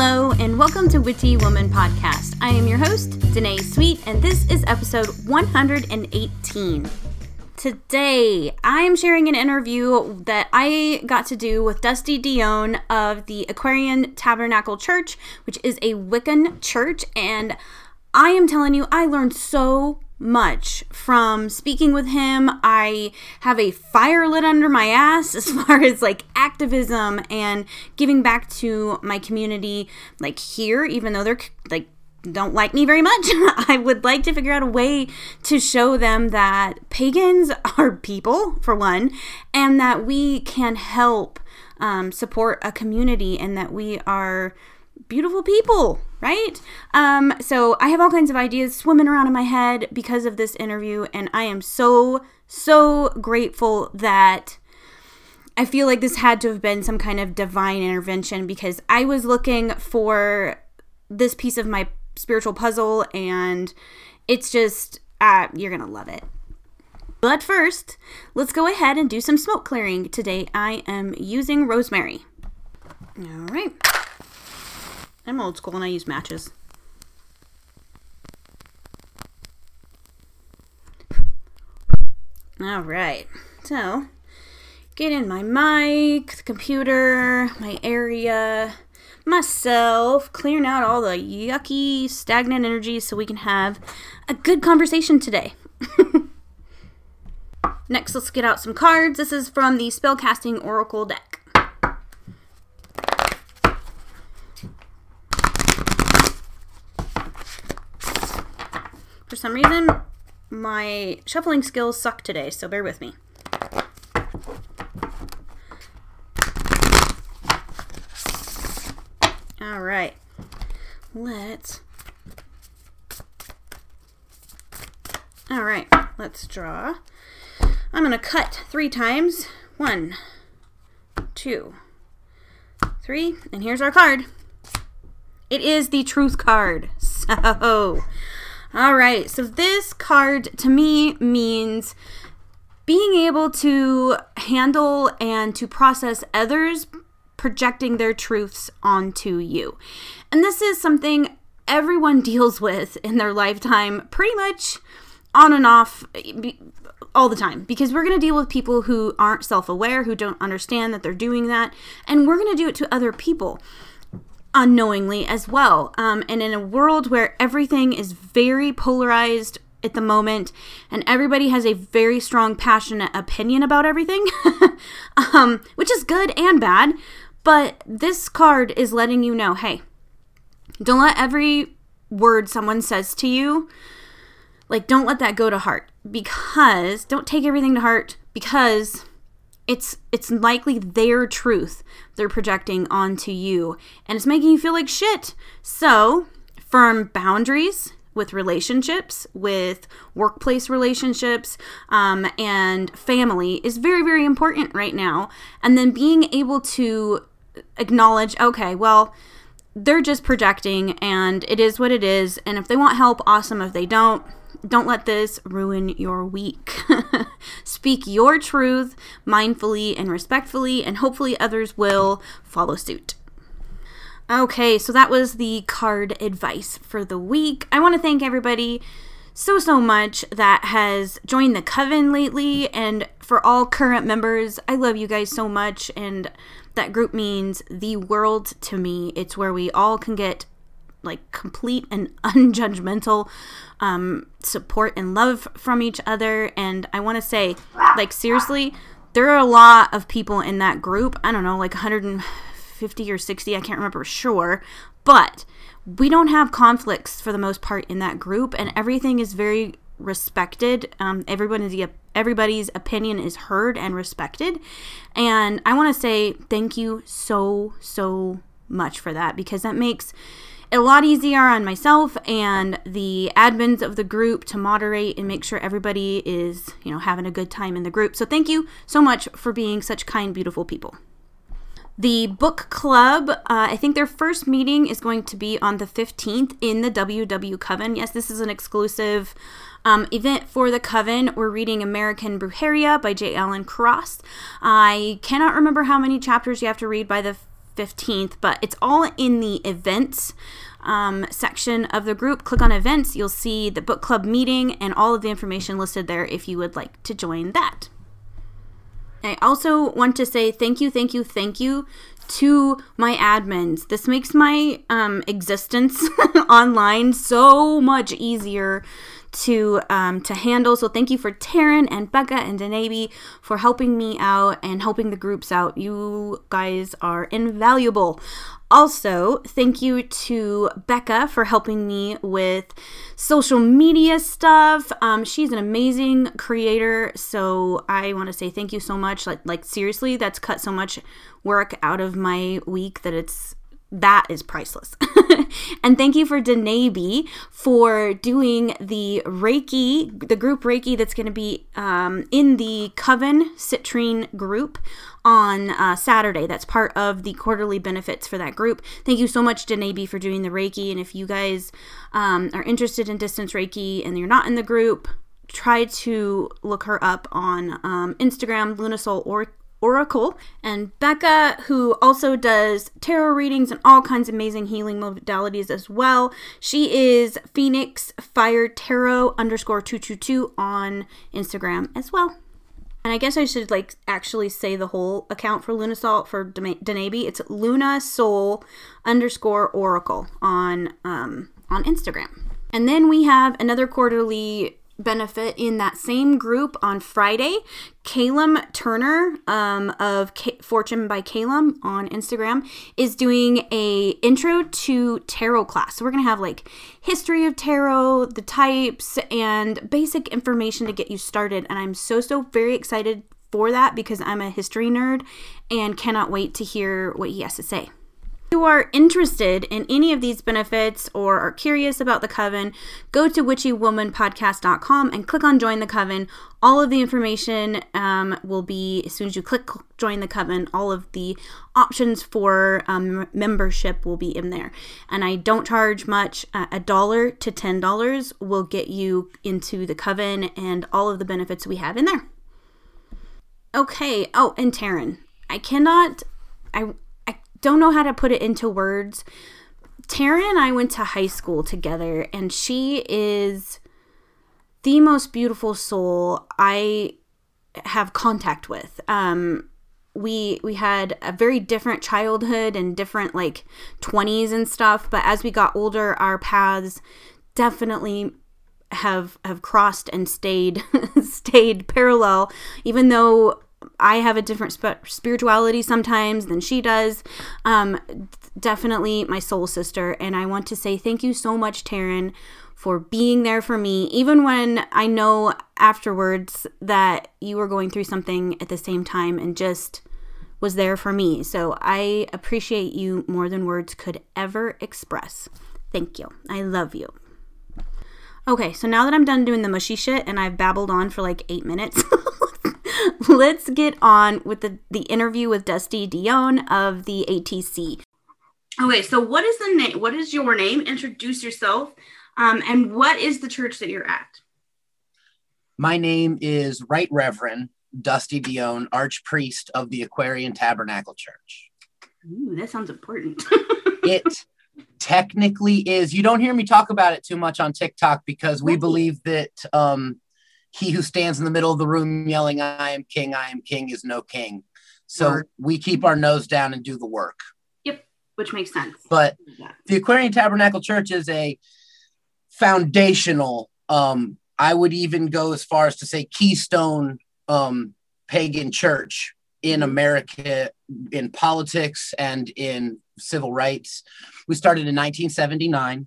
Hello, and welcome to Witchy Woman Podcast. I am your host, Danae Sweet, and this is episode 118. Today, I am sharing an interview that I got to do with Dusty Dion of the Aquarian Tabernacle Church, which is a Wiccan church. And I am telling you, I learned so much from speaking with him. I have a fire lit under my ass as far as like activism and giving back to my community, like here, even though they're like don't like me very much. I would like to figure out a way to show them that pagans are people, for one, and that we can help um, support a community and that we are beautiful people, right? Um, so I have all kinds of ideas swimming around in my head because of this interview, and I am so, so grateful that. I feel like this had to have been some kind of divine intervention because I was looking for this piece of my spiritual puzzle and it's just uh, you're gonna love it but first let's go ahead and do some smoke clearing today i am using rosemary all right i'm old school and i use matches all right so get in my mic the computer my area myself, clearing out all the yucky, stagnant energy so we can have a good conversation today. Next, let's get out some cards. This is from the Spellcasting Oracle deck. Some reason, my shuffling skills suck today, so bear with me. All right. Let's. All right. Let's draw. I'm going to cut three times. One, two, three. And here's our card. It is the truth card. So, all right. So, this card to me means being able to handle and to process others' projecting their truths onto you. And this is something everyone deals with in their lifetime pretty much on and off all the time because we're going to deal with people who aren't self aware, who don't understand that they're doing that, and we're going to do it to other people unknowingly as well. Um, and in a world where everything is very polarized at the moment and everybody has a very strong passionate opinion about everything um, which is good and bad but this card is letting you know hey, don't let every word someone says to you, like, don't let that go to heart because don't take everything to heart because it's it's likely their truth they're projecting onto you and it's making you feel like shit. So, firm boundaries with relationships, with workplace relationships, um, and family is very, very important right now. And then being able to acknowledge, okay, well, they're just projecting and it is what it is. And if they want help, awesome. If they don't, don't let this ruin your week. Speak your truth mindfully and respectfully, and hopefully others will follow suit. Okay, so that was the card advice for the week. I want to thank everybody so, so much that has joined the coven lately, and for all current members, I love you guys so much, and that group means the world to me. It's where we all can get like complete and unjudgmental um, support and love from each other. And I want to say, like, seriously, there are a lot of people in that group. I don't know, like 150 or 60, I can't remember sure. But we don't have conflicts for the most part in that group, and everything is very respected. Um, everybody's everybody's opinion is heard and respected, and I want to say thank you so so much for that because that makes a lot easier on myself and the admins of the group to moderate and make sure everybody is you know having a good time in the group. So thank you so much for being such kind, beautiful people. The book club, uh, I think their first meeting is going to be on the 15th in the WW Coven. Yes, this is an exclusive um, event for the Coven. We're reading American Brujeria by J. Allen Cross. I cannot remember how many chapters you have to read by the 15th, but it's all in the events um, section of the group. Click on events, you'll see the book club meeting and all of the information listed there if you would like to join that. I also want to say thank you, thank you, thank you to my admins. This makes my um, existence online so much easier to um, to handle. So thank you for Taryn and Becca and Denabi for helping me out and helping the groups out. You guys are invaluable. Also, thank you to Becca for helping me with social media stuff. Um, she's an amazing creator, so I want to say thank you so much. Like, like seriously, that's cut so much work out of my week that it's that is priceless. and thank you for Denabi for doing the Reiki, the group Reiki that's going to be um, in the Coven Citrine group on uh, Saturday. That's part of the quarterly benefits for that group. Thank you so much, Denabi, for doing the Reiki. And if you guys um, are interested in distance Reiki and you're not in the group, try to look her up on um, Instagram, Lunasol or Oracle, and Becca, who also does tarot readings and all kinds of amazing healing modalities as well. She is Phoenix Fire Tarot underscore 222 on Instagram as well. And I guess I should like actually say the whole account for Luna Salt for Denabi. It's Luna Soul underscore Oracle on um, on Instagram. And then we have another quarterly benefit in that same group on Friday. Calum Turner um, of K- Fortune by Calum on Instagram is doing a intro to tarot class. So we're gonna have like history of tarot, the types, and basic information to get you started. And I'm so so very excited for that because I'm a history nerd and cannot wait to hear what he has to say you are interested in any of these benefits or are curious about the coven, go to witchywomanpodcast.com and click on join the coven. All of the information um, will be, as soon as you click join the coven, all of the options for um, membership will be in there. And I don't charge much. Uh, a dollar to $10 will get you into the coven and all of the benefits we have in there. Okay. Oh, and Taryn, I cannot. I don't know how to put it into words. Tara and I went to high school together, and she is the most beautiful soul I have contact with. Um, we we had a very different childhood and different like 20s and stuff, but as we got older, our paths definitely have have crossed and stayed stayed parallel even though I have a different sp- spirituality sometimes than she does. Um, definitely my soul sister. And I want to say thank you so much, Taryn, for being there for me, even when I know afterwards that you were going through something at the same time and just was there for me. So I appreciate you more than words could ever express. Thank you. I love you. Okay, so now that I'm done doing the mushy shit and I've babbled on for like eight minutes. let's get on with the, the interview with Dusty Dion of the ATC. Okay, so what is the name? What is your name? Introduce yourself. Um, and what is the church that you're at? My name is Right Reverend Dusty Dion, Archpriest of the Aquarian Tabernacle Church. Ooh, that sounds important. it technically is. You don't hear me talk about it too much on TikTok because we believe that um, he who stands in the middle of the room yelling, I am king, I am king, is no king. So we keep our nose down and do the work. Yep, which makes sense. But the Aquarian Tabernacle Church is a foundational, um, I would even go as far as to say keystone um, pagan church in. America in politics and in civil rights. We started in 1979,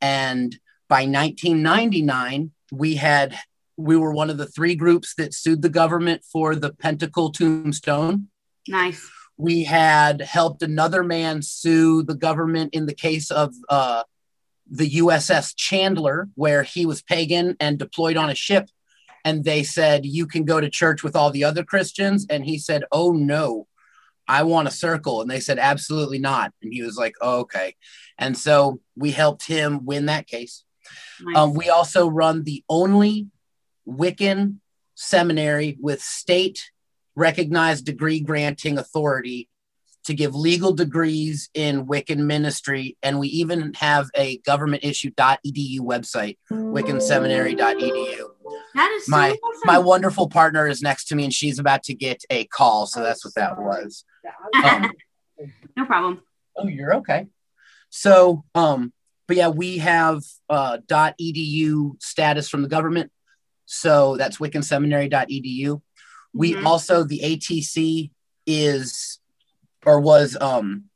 and by 1999, we had we were one of the three groups that sued the government for the Pentacle tombstone. Nice. We had helped another man sue the government in the case of uh, the USS Chandler, where he was pagan and deployed on a ship. And they said, You can go to church with all the other Christians. And he said, Oh, no, I want a circle. And they said, Absolutely not. And he was like, oh, Okay. And so we helped him win that case. Nice. Um, we also run the only Wiccan seminary with state recognized degree granting authority to give legal degrees in Wiccan ministry, and we even have a government issue .edu website, wiccanseminary.edu. That is so My awesome. my wonderful partner is next to me, and she's about to get a call, so that's what that was. Um, no problem. Oh, you're okay. So, um, but yeah, we have uh, .edu status from the government. So that's wiccanseminary.edu. We Mhm. also the ATC is or was um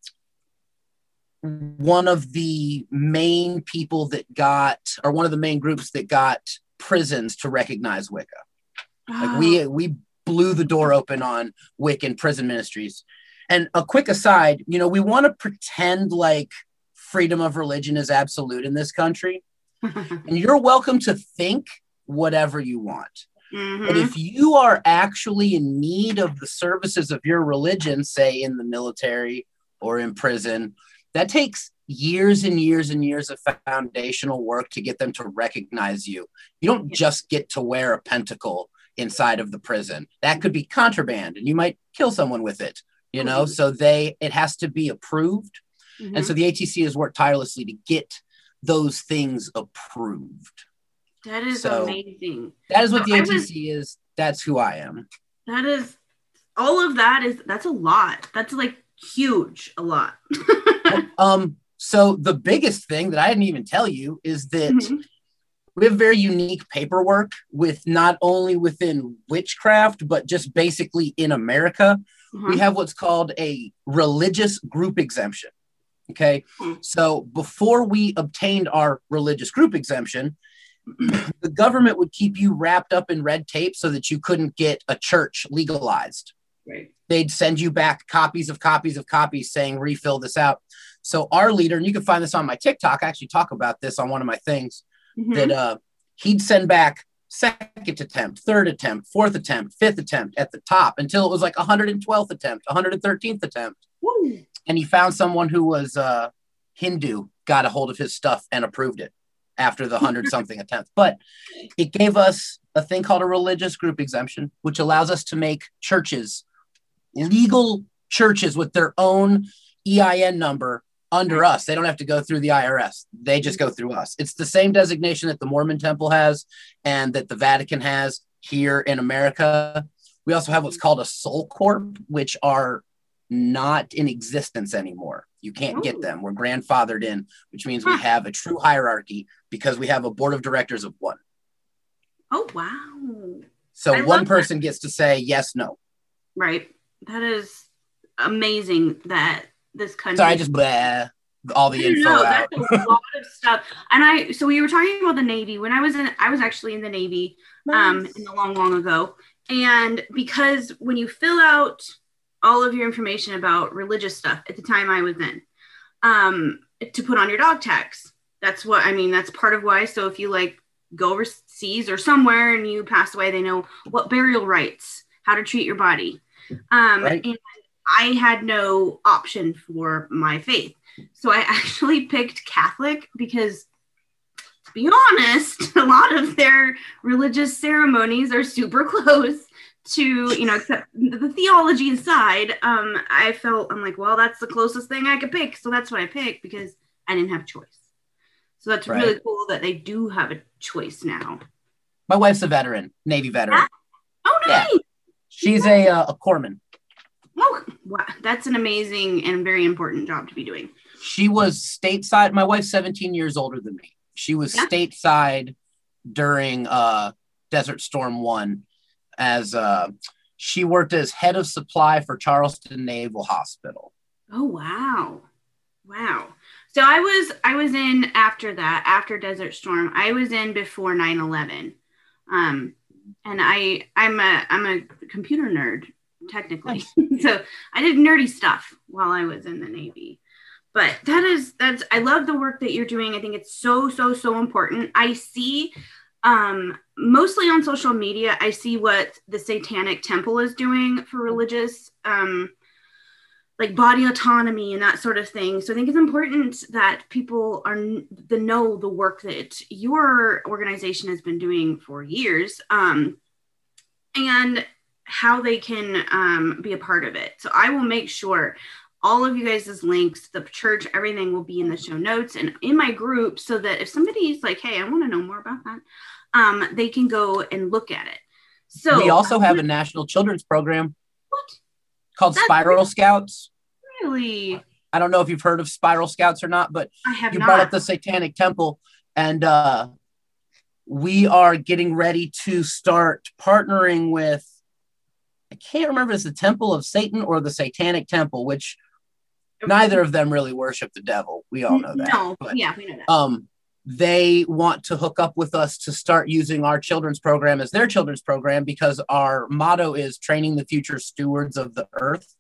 one of the main people that got or one of the main groups that got prisons to recognize Wicca. Like Oh, we we blew the door open on Wiccan prison ministries. And a quick aside, you know, we want to pretend like freedom of religion is absolute in this country, and you're welcome to think whatever you want. Mhm. But if you are actually in need of the services of your religion, say in the military or in prison, that takes years and years and years of foundational work to get them to recognize you. You don't just get to wear a pentacle inside of the prison. That could be contraband and you might kill someone with it, you know? Mhm. So they it has to be approved. Mhm. And so the ATC has worked tirelessly to get those things approved. That is so- amazing. That is what the I was- is. That's who I am. That is all of that is that's a lot. That's like huge, a lot. um so the biggest thing that i didn't even tell you is that Mhm. we have very unique paperwork with not only within witchcraft but just basically in america Uh-huh. we have what's called a religious group exemption okay Hmm. so before we obtained our religious group exemption the government would keep you wrapped up in red tape so that you couldn't get a church legalized right. they'd send you back copies of copies of copies saying refill this out. So our leader, and you can find this on my TikTok, I actually talk about this on one of my things, Mhm. that uh he'd send back second attempt, third attempt, fourth attempt, fifth attempt at the top until it was like 112th attempt, 113th attempt. Woo. And he found someone who was uh Hindu, got a hold of his stuff and approved it after the hundred something attempts. But it gave us a thing called a religious group exemption, which allows us to make churches legal churches with their own EIN number under us. They don't have to go through the IRS. They just go through us. It's the same designation that the Mormon Temple has and that the Vatican has here in America. We also have what's called a sole corp, which are not in existence anymore. You can't get them. We're grandfathered in, which means we have a true hierarchy because we have a board of directors of one. Oh wow. So I love one that. person gets to say yes, no. Right. That is amazing that this country Sorry, I just blah, all the info no, out. that's a lot of stuff. And I so we were talking about the Navy. When I was in I was actually in the Navy um in the long, long ago. And because when you fill out all of your information about religious stuff at the time I was in, um, to put on your dog tags. That's what I mean, that's part of why. So if you like go overseas or somewhere and you pass away, they know what burial rites, how to treat your body. Um Right. and I had no option for my faith. So I actually picked Catholic because to be honest, a lot of their religious ceremonies are super close to, you know, except the theology aside. Um, I felt I'm like, well, that's the closest thing I could pick. So that's what I picked because I didn't have choice. So that's Right. really cool that they do have a choice now. My wife's a veteran, Navy veteran. Oh, Yeah. nice. She's a uh, a corpsman. Oh, wow. That's an amazing and very important job to be doing. She was stateside. My wife's 17 years older than me. She was Yeah. stateside during uh, Desert Storm One, as uh, she worked as head of supply for Charleston Naval Hospital. Oh wow. Wow. So I was I was in after that, after Desert Storm. I was in before 9/11. Um and I I'm a I'm a computer nerd technically. so I did nerdy stuff while I was in the Navy. But that is that's I love the work that you're doing. I think it's so so so important. I see um mostly on social media I see what the Satanic Temple is doing for religious um like body autonomy and that sort of thing. So I think it's important that people are the know the work that your organization has been doing for years, um, and how they can um, be a part of it. So I will make sure all of you guys' links, the church, everything will be in the show notes and in my group so that if somebody's like, hey, I want to know more about that, um, they can go and look at it. So we also have a national children's program? Called That's Spiral Scouts. Really? I don't know if you've heard of Spiral Scouts or not, but I have you not. brought up the Satanic Temple, and uh, we are getting ready to start partnering with. I can't remember if it's the Temple of Satan or the Satanic Temple, which neither of them really worship the devil. We all know that. No, but, yeah, we know that. um, they want to hook up with us to start using our children's program as their children's program because our motto is training the future stewards of the earth.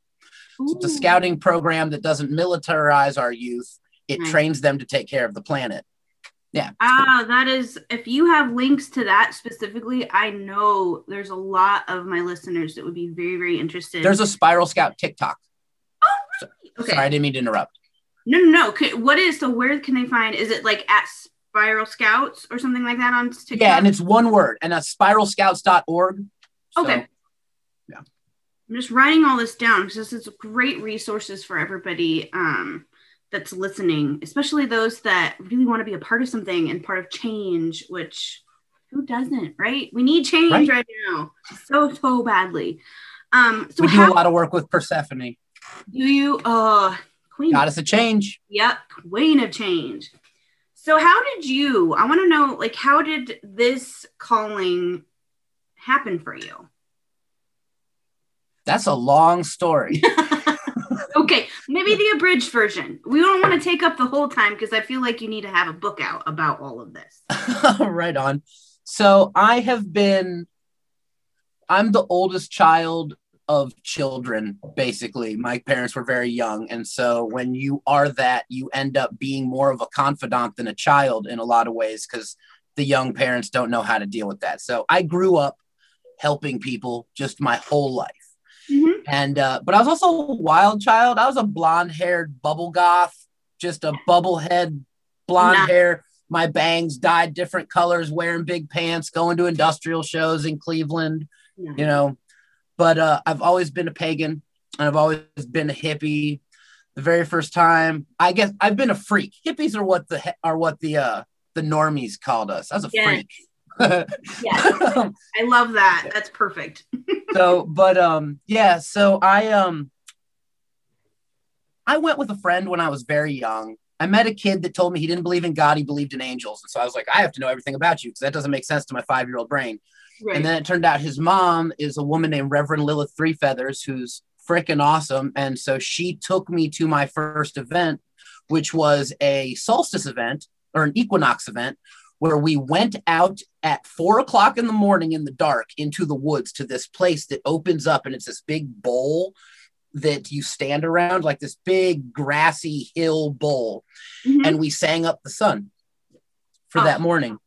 It's a scouting program that doesn't militarize our youth. It Nice. trains them to take care of the planet. Yeah. Ah, that is, if you have links to that specifically, I know there's a lot of my listeners that would be very, very interested. There's a Spiral Scout TikTok. Oh, okay. Sorry, I didn't mean to interrupt. No, no, no. What is, so where can they find, is it like at Spiral Scouts or something like that on TikTok? Yeah, and it's one word, and that's spiralscouts.org. So, Okay. Yeah. I'm just writing all this down because this is great resources for everybody um, that's listening, especially those that really want to be a part of something and part of change, which who doesn't, right? We need change Right. right, now so, so badly. Um, so we do how a lot of work with Persephone. do you, uh, Queen? Goddess of change. Yep, queen of change. So how did you, I want to know, like, how did this calling happen for you? That's a long story. okay, maybe the abridged version. We don't want to take up the whole time because I feel like you need to have a book out about all of this. right on. So I have been, I'm the oldest child of children, basically. My parents were very young. And so when you are that, you end up being more of a confidant than a child in a lot of ways because the young parents don't know how to deal with that. So I grew up helping people just my whole life. Mhm. And, uh, but I was also a wild child. I was a blonde haired bubble goth, just a bubble head, blonde Nice. hair. My bangs dyed different colors, wearing big pants, going to industrial shows in Cleveland, you know. But uh, I've always been a pagan and I've always been a hippie. The very first time, I guess I've been a freak. Hippies are what the are what the uh, the normies called us. I was a Yes. freak. Yeah, I love that. That's perfect. so but um yeah so i um i went with a friend when i was very young i met a kid that told me he didn't believe in god he believed in angels and so i was like i have to know everything about you because that doesn't make sense to my five year old brain Right. and then it turned out his mom is a woman named reverend lilith three feathers who's freaking awesome and so she took me to my first event which was a solstice event or an equinox event where we went out at four o'clock in the morning in the dark into the woods to this place that opens up and it's this big bowl that you stand around like this big grassy hill bowl Mhm. and we sang up the sun for Oh. that morning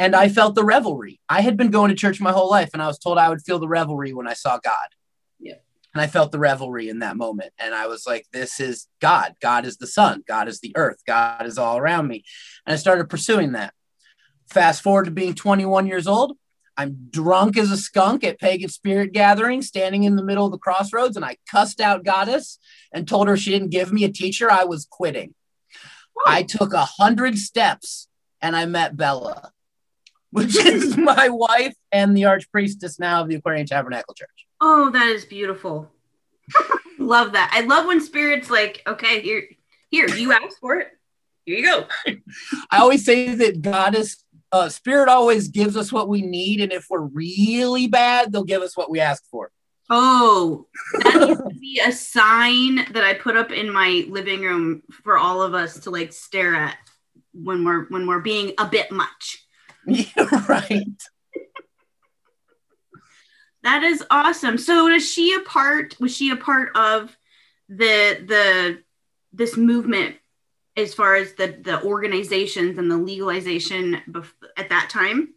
and i mm. felt the revelry. I had been going to church my whole life and i was told i would feel the revelry when i saw god. Yeah. and i felt the revelry in that moment. And i was like this is god. God is the sun. God is the earth. God is all around me. And i started pursuing that. Fast forward to being 21 years old. I'm drunk as a skunk at pagan spirit gathering standing in the middle of the crossroads and i cussed out goddess and told her she didn't give me a teacher. I was quitting. I took a hundred steps and I met Bella, which is my wife and the archpriestess now of the Aquarian Tabernacle Church. Oh, that is beautiful. love that. I love when spirits like, okay, here, here, you asked for it. Here you go. I always say that goddess, uh, spirit always gives us what we need, and if we're really bad, they'll give us what we ask for. Oh, that needs to be a sign that I put up in my living room for all of us to like stare at when we're when we're being a bit much. Yeah, right. That is awesome. So is she a part was she a part of the the this movement as far as the the organizations and the legalization bef- at that time?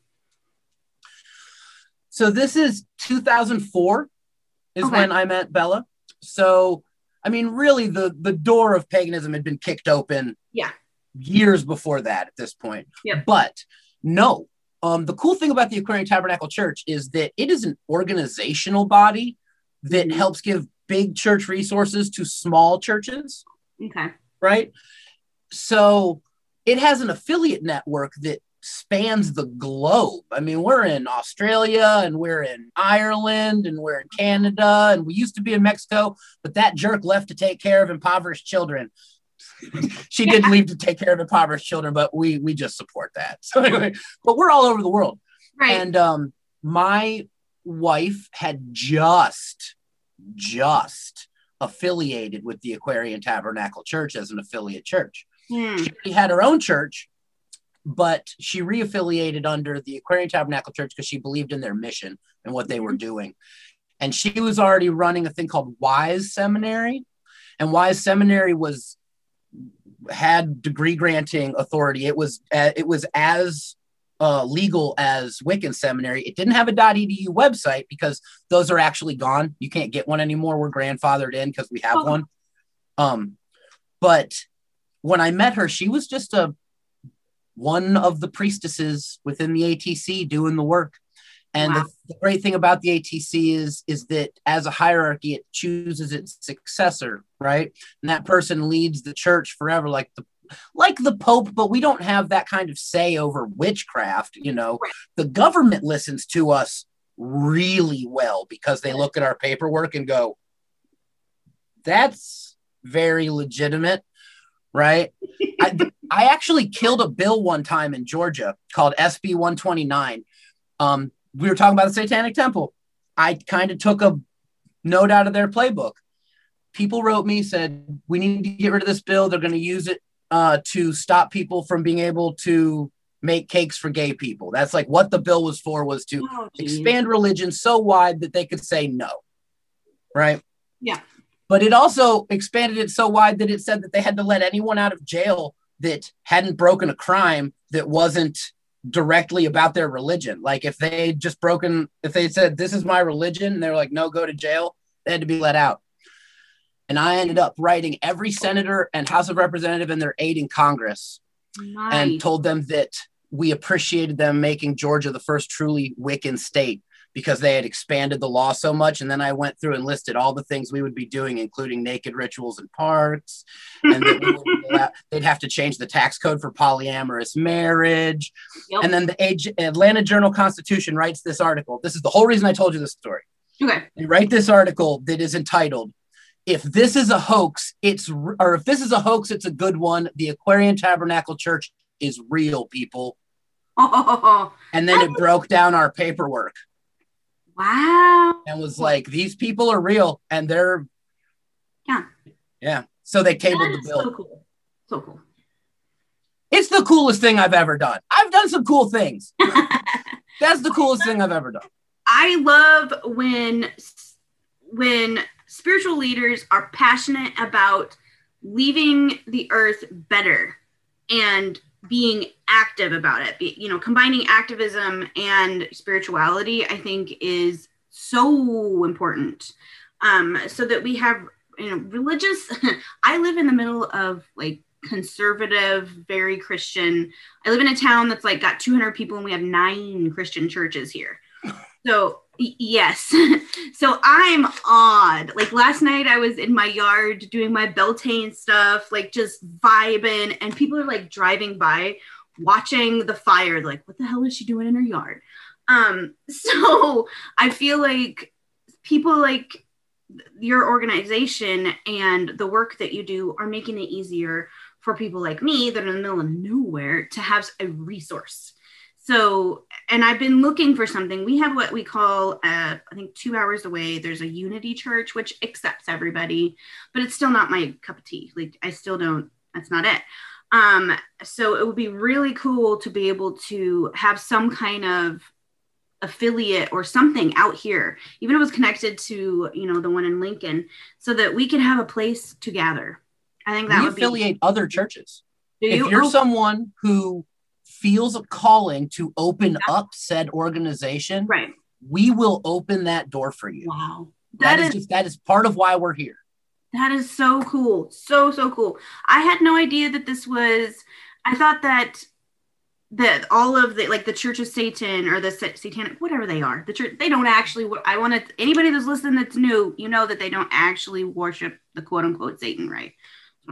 So this is 2004 is Okay. when I met Bella. So I mean, really, the the door of paganism had been kicked open. Yeah. Years before that, at this point. Yep. But no, um, the cool thing about the Aquarian Tabernacle Church is that it is an organizational body that Mhm. helps give big church resources to small churches, Okay. right? So it has an affiliate network that spans the globe. I mean, we're in Australia and we're in Ireland and we're in Canada and we used to be in Mexico, but that jerk left to take care of impoverished children. she didn't leave to take care of impoverished children, but we we just support that. So anyway, but we're all over the world. Right. And um, my wife had just, just affiliated with the Aquarian Tabernacle Church as an affiliate church. Hmm. She had her own church, but she reaffiliated under the Aquarian Tabernacle Church because she believed in their mission and what they were doing. And she was already running a thing called Wise Seminary. And Wise Seminary was had degree granting authority. It was uh, it was as uh, legal as Wiccan Seminary. It didn't have a .edu website because those are actually gone. You can't get one anymore. We're grandfathered in because we have Oh. one. Um, but when I met her, she was just a one of the priestesses within the ATC doing the work. And Wow. the, the great thing about the ATC is is that as a hierarchy, it chooses its successor, right? And that person leads the church forever, like the like the Pope, but we don't have that kind of say over witchcraft. You know, Right. the government listens to us really well because they look at our paperwork and go, "That's very legitimate." Right. I, I actually killed a bill one time in Georgia called SB 129. Um, we were talking about the Satanic Temple. I kind of took a note out of their playbook. People wrote me, said, We need to get rid of this bill. They're going to use it uh, to stop people from being able to make cakes for gay people. That's like what the bill was for, was to Oh, expand religion so wide that they could say no. Right. Yeah. But it also expanded it so wide that it said that they had to let anyone out of jail that hadn't broken a crime that wasn't directly about their religion. Like if they just broken, if they said, This is my religion, and they were like, No, go to jail, they had to be let out. And I ended up writing every senator and House of Representative and their aide in Congress Nice. and told them that we appreciated them making Georgia the first truly Wiccan state because they had expanded the law so much. And then I went through and listed all the things we would be doing, including naked rituals in parks, and that we would be allowed- they'd have to change the tax code for polyamorous marriage. Yep. And then the Age, Atlanta Journal Constitution writes this article. This is the whole reason I told you this story. okay. They write this article that is entitled if this is a hoax it's or if this is a hoax it's a good one the aquarian tabernacle church is real people Oh, and then it broke down our paperwork wow. and was like these people are real and they're Yeah. yeah so they tabled the bill so cool. So cool. it's the coolest thing i've ever done i've done some cool things that's the coolest thing i've ever done I love when when spiritual leaders are passionate about leaving the earth better and being active about it. Be, you know, combining activism and spirituality, I think, is so important. Um, so that we have, you know, religious. I live in the middle of like conservative, very Christian. I live in a town that's like got 200 people, and we have nine Christian churches here. So yes, so I'm odd. Like last night, I was in my yard doing my Beltane stuff, like just vibing, and people are like driving by, watching the fire. Like, what the hell is she doing in her yard? Um, so I feel like people like your organization and the work that you do are making it easier for people like me that are in the middle of nowhere to have a resource. So, and I've been looking for something. We have what we call, uh, I think, two hours away. There's a Unity Church which accepts everybody, but it's still not my cup of tea. Like, I still don't. That's not it. Um, so it would be really cool to be able to have some kind of affiliate or something out here, even if it was connected to, you know, the one in Lincoln, so that we could have a place to gather. I think that we would affiliate other churches be. Do if you? you're Oh, someone who feels a calling to open up said organization right. we will open that door for you Wow. that that is is just that is part of why we're here That is so cool. So, so cool. I had no idea that this was, I thought that that all of the like the Church of Satan or the satanic whatever they are the church they don't actually I want to anybody that's listening that's new you know that they don't actually worship the quote unquote Satan right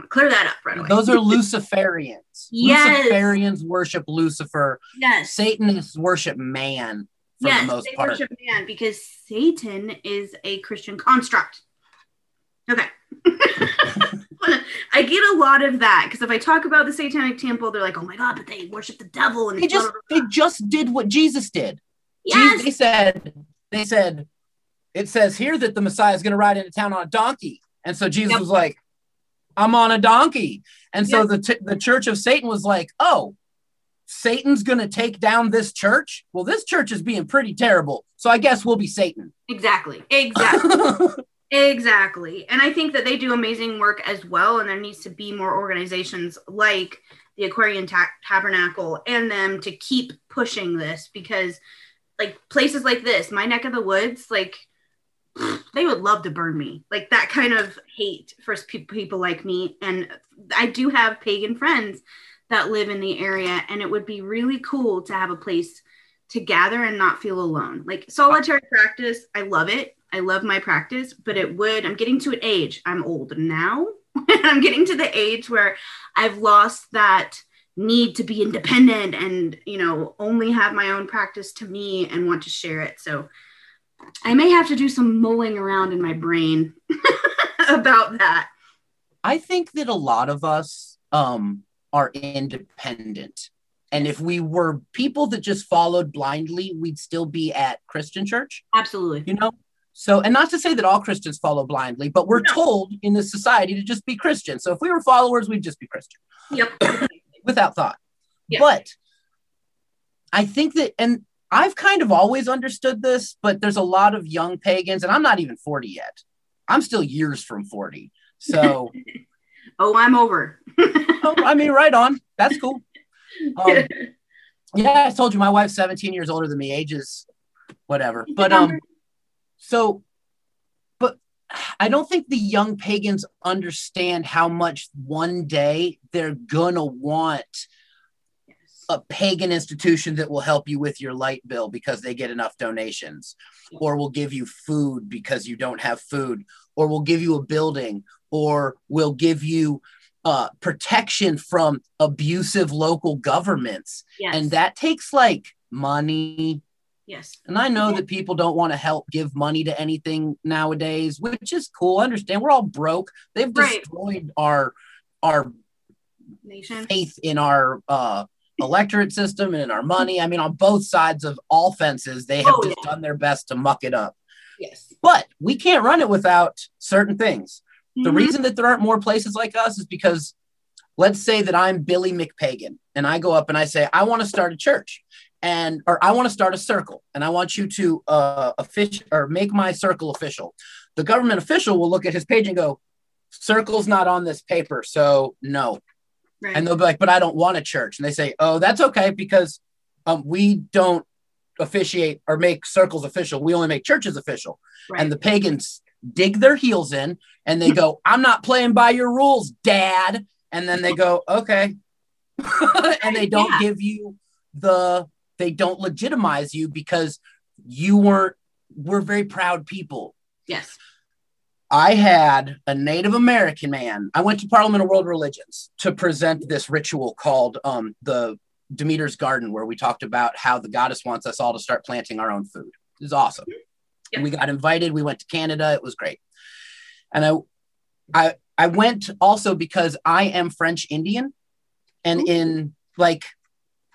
clear that up right away. Those are Luciferians. Yes. Luciferians worship Lucifer. Yes. Satanists worship man for yes the most they part. worship man because Satan is a Christian construct. Okay. I get a lot of that because if I talk about the Satanic Temple, they're like, "Oh my god!" But they worship the devil, and they just blah, blah, blah. they just did what Jesus did. yes, Jesus- they said they said it says here that the Messiah is going to ride into town on a donkey, and so Jesus Yep. was like, "I'm on a donkey," and so Yep. the t- the Church of Satan was like, "Oh." Satan's gonna take down this church. Well, this church is being pretty terrible, so I guess we'll be Satan. exactly, exactly. Exactly. And I think that they do amazing work as well. And there needs to be more organizations like the Aquarian Ta- Tabernacle and them to keep pushing this because, like, places like this, my neck of the woods, like, they would love to burn me. Like, that kind of hate for pe- people like me. And I do have pagan friends that live in the area, and it would be really cool to have a place to gather and not feel alone. Like solitary practice, I love it. I love my practice, but it would, I'm getting to an age, I'm old now. I'm getting to the age where I've lost that need to be independent and, you know, only have my own practice to me and want to share it. So I may have to do some mulling around in my brain about that. I think that a lot of us um, are independent. And if we were people that just followed blindly, we'd still be at Christian church, Absolutely. you know? So, and not to say that all Christians follow blindly, but we're No. told in this society to just be Christian. So if we were followers, we'd just be Christian Yep. without thought. Yeah. But I think that, and I've kind of always understood this, but there's a lot of young pagans, and I'm not even 40 yet. I'm still years from 40. So, oh, I'm over. oh, I mean, right on. That's cool. Um, yeah, I told you my wife's 17 years older than me, ages whatever. But um so but I don't think the young pagans understand how much one day they're gonna want a pagan institution that will help you with your light bill because they get enough donations or will give you food because you don't have food or will give you a building or will give you uh, protection from abusive local governments yes. and that takes like money yes. and i know that people don't want to help give money to anything nowadays which is cool I understand we're all broke they've Right. destroyed our our Nation. faith in our uh electorate system and in our money i mean on both sides of all fences they have Oh, just done their best to muck it up Yes. but we can't run it without certain things the Mhm. reason that there aren't more places like us is because let's say that I'm Billy McPagan and I go up and I say, I want to start a church and or I want to start a circle and I want you to uh official or make my circle official. The government official will look at his page and go, Circle's not on this paper, so no. Right. And they'll be like, but I don't want a church. And they say, Oh, that's okay, because um, we don't officiate or make circles official. We only make churches official right. and the pagans dig their heels in and they go, I'm not playing by your rules, dad. And then they go, okay. and they don't Yeah. give you the, they don't legitimize you because you weren't, we're very proud people. yes. I had a Native American man. I went to Parliament of World Religions to present this ritual called um, the Demeter's Garden, where we talked about how the goddess wants us all to start planting our own food. It was awesome. Yeah. We got invited. We went to Canada. It was great. And I, I, I went also because I am French Indian, and in like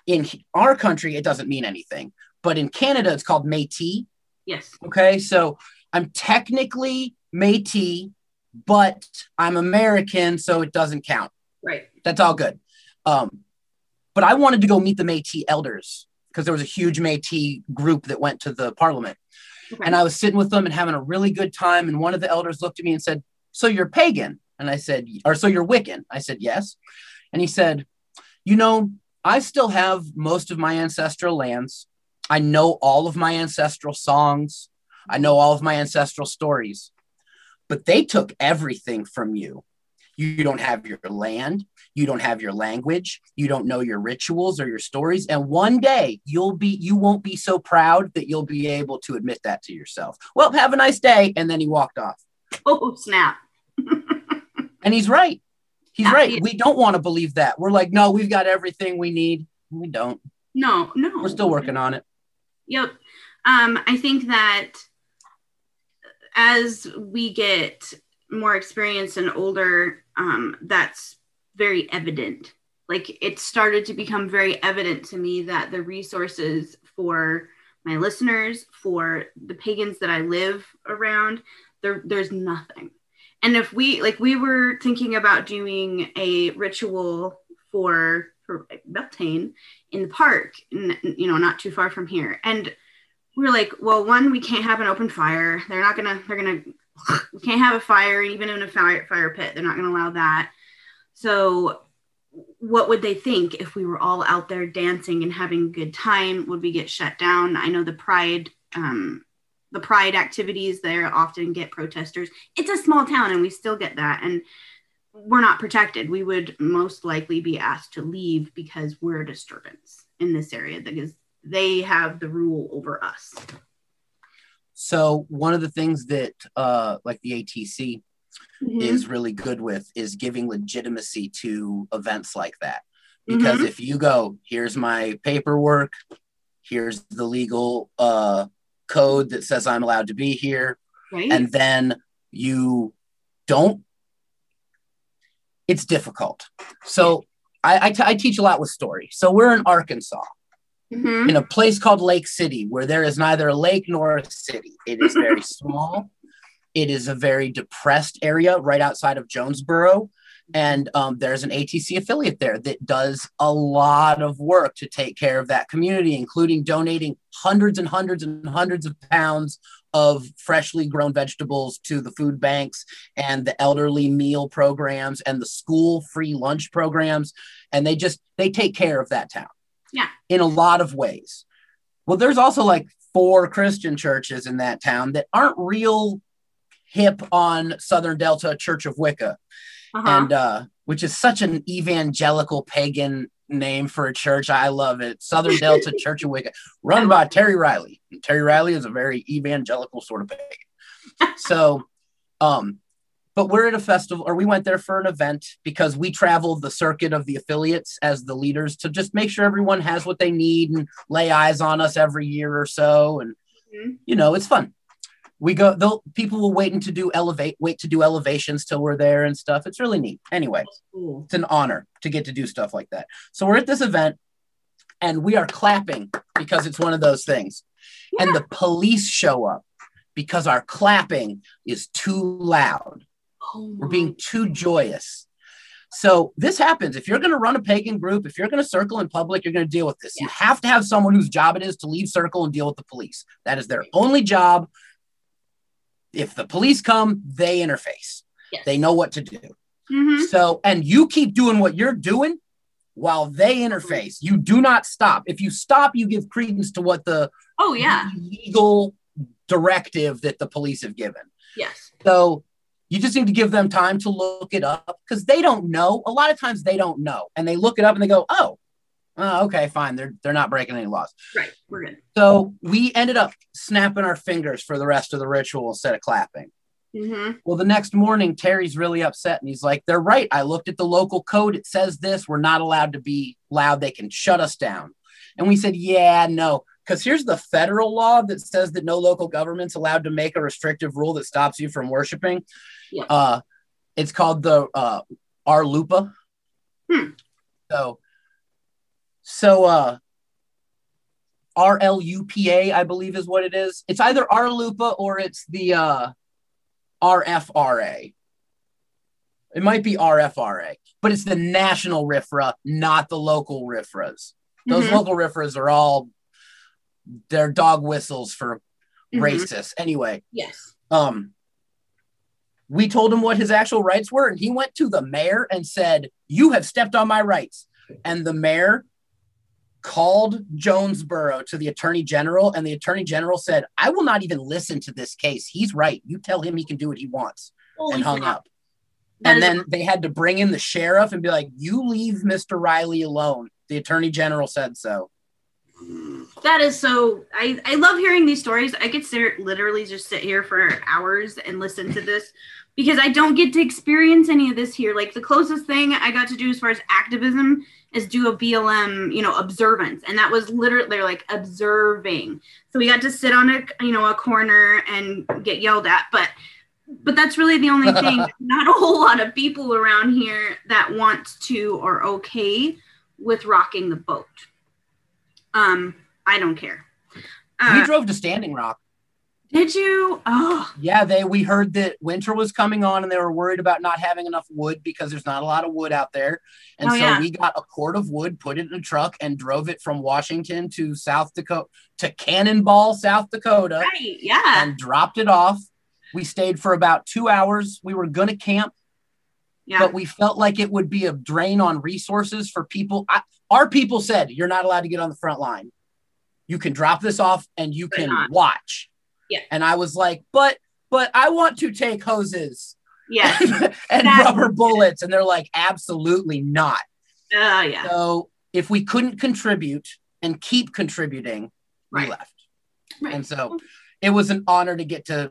in our country, it doesn't mean anything, but in Canada, it's called Métis. Yes. Okay, so I'm technically Métis, but I'm American, so it doesn't count. Right. That's all good. Um, but I wanted to go meet the Métis elders because there was a huge Métis group that went to the parliament, Okay. and I was sitting with them and having a really good time. And one of the elders looked at me and said, "So you're pagan?" And I said, "Or so you're Wiccan?" I said, "Yes." And he said, "You know, I still have most of my ancestral lands. I know all of my ancestral songs. I know all of my ancestral stories, but they took everything from you. You don't have your land. You don't have your language. You don't know your rituals or your stories. And one day you'll be, you won't be so proud that you'll be able to admit that to yourself. Well, have a nice day. And then he walked off. Oh, snap. And he's right. He's right. We don't want to believe that. We're like, no, we've got everything we need. We don't. No, no. We're still working on it. Yep. Um, I think that as we get more experienced and older, um, that's very evident. Like it started to become very evident to me that the resources for my listeners, for the pagans that I live around, there, there's nothing. And if we like, we were thinking about doing a ritual for for Beltane in the park, you know, not too far from here, and we were like, well, one, we can't have an open fire. They're not gonna. They're gonna. We can't have a fire, even in a fire fire pit. They're not gonna allow that. So, what would they think if we were all out there dancing and having a good time? Would we get shut down? I know the pride. Um, the pride activities there often get protesters. It's a small town, and we still get that. And we're not protected. We would most likely be asked to leave because we're a disturbance in this area because they have the rule over us. So one of the things that uh, like the ATC Mm-hmm. is really good with is giving legitimacy to events like that. Because if you go, here's my paperwork, here's the legal uh, code that says I'm allowed to be here, right? and then you don't, it's difficult. So I, I, t- I teach a lot with story. So we're in Arkansas Mhm. in a place called Lake City, where there is neither a lake nor a city. It is very small. It is a very depressed area right outside of Jonesboro. And um, there's an ATC affiliate there that does a lot of work to take care of that community, including donating hundreds and hundreds and hundreds of pounds of freshly grown vegetables to the food banks and the elderly meal programs and the school free lunch programs. And they just, they take care of that town in a lot of ways. Well, there's also like four Christian churches in that town that aren't real hip on Southern Delta Church of Wicca, Uh-huh. and uh, which is such an evangelical pagan name for a church. I love it. Southern Delta Church of Wicca, run by Terry Riley. And Terry Riley is a very evangelical sort of pagan. So, um, but we're at a festival, or we went there for an event because we traveled the circuit of the affiliates as the leaders to just make sure everyone has what they need and lay eyes on us every year or so. And Mhm. you know, it's fun. We go, they'll people will wait to do elevate, wait to do elevations till we're there and stuff. It's really neat. Anyway, Cool. it's an honor to get to do stuff like that. So we're at this event and we are clapping because it's one of those things. And the police show up because our clapping is too loud. Oh We're being too joyous. So this happens. If you're going to run a pagan group, if you're going to circle in public, you're going to deal with this. You have to have someone whose job it is to leave circle and deal with the police. That is their only job. If the police come, they interface. Yes. They know what to do. Mhm. So, and you keep doing what you're doing while they interface. You do not stop. If you stop, you give credence to what the Oh yeah. legal directive that the police have given. Yes. So you just need to give them time to look it up because they don't know. A lot of times they don't know, and they look it up and they go, "Oh, oh, okay, fine. They're they're not breaking any laws." Right. We're good. So we ended up snapping our fingers for the rest of the ritual instead of clapping. hmm Well, the next morning, Terry's really upset and he's like, They're right. I looked at the local code. It says this. We're not allowed to be loud. They can shut us down. And we said, Yeah, no. Because here's the federal law that says that no local government's allowed to make a restrictive rule that stops you from worshiping. Yeah. Uh, it's called the uh, R Lupa. Hmm. So, so uh, R L U P A, I believe, is what it is. It's either R Lupa or it's the uh, RFRA. It might be RFRA, but it's the national RIFRA, not the local RIFRAs. Those Mhm. local RIFRAs are all they're dog whistles for Mhm. racists. Anyway, Yes. um we told him what his actual rights were and he went to the mayor and said you have stepped on my rights and the mayor called jonesboro to the attorney general and the attorney general said i will not even listen to this case he's right you tell him he can do what he wants Holy and hung crap. up That and is- then they had to bring in the sheriff and be like, "You leave Mr. Riley alone." The attorney general said so. Hmm. That is so. I I love hearing these stories. I could sit, literally just sit here for hours and listen to this because I don't get to experience any of this here. Like the closest thing I got to do as far as activism is do a BLM, you know, observance, and that was literally they're like observing. So we got to sit on a you know a corner and get yelled at, but but that's really the only thing. Not a whole lot of people around here that want to or okay with rocking the boat. Um, I don't care. we Uh, drove to Standing Rock. did you? Oh, Yeah, they we heard that winter was coming on and they were worried about not having enough wood because there's not a lot of wood out there. And Oh, so yeah. we got a cord of wood, put it in a truck, and drove it from Washington to South Dakota to Cannonball, South Dakota, right. Yeah. and dropped it off. We stayed for about two hours. We were gonna camp, Yeah. but we felt like it would be a drain on resources for people. I, our people said you're not allowed to get on the front line. You can drop this off and you can watch. Yeah. And I was like, but but I want to take hoses yeah. and That- rubber bullets. And they're like, absolutely not. Uh, yeah. So if we couldn't contribute and keep contributing, we left. Right. And so it was an honor to get to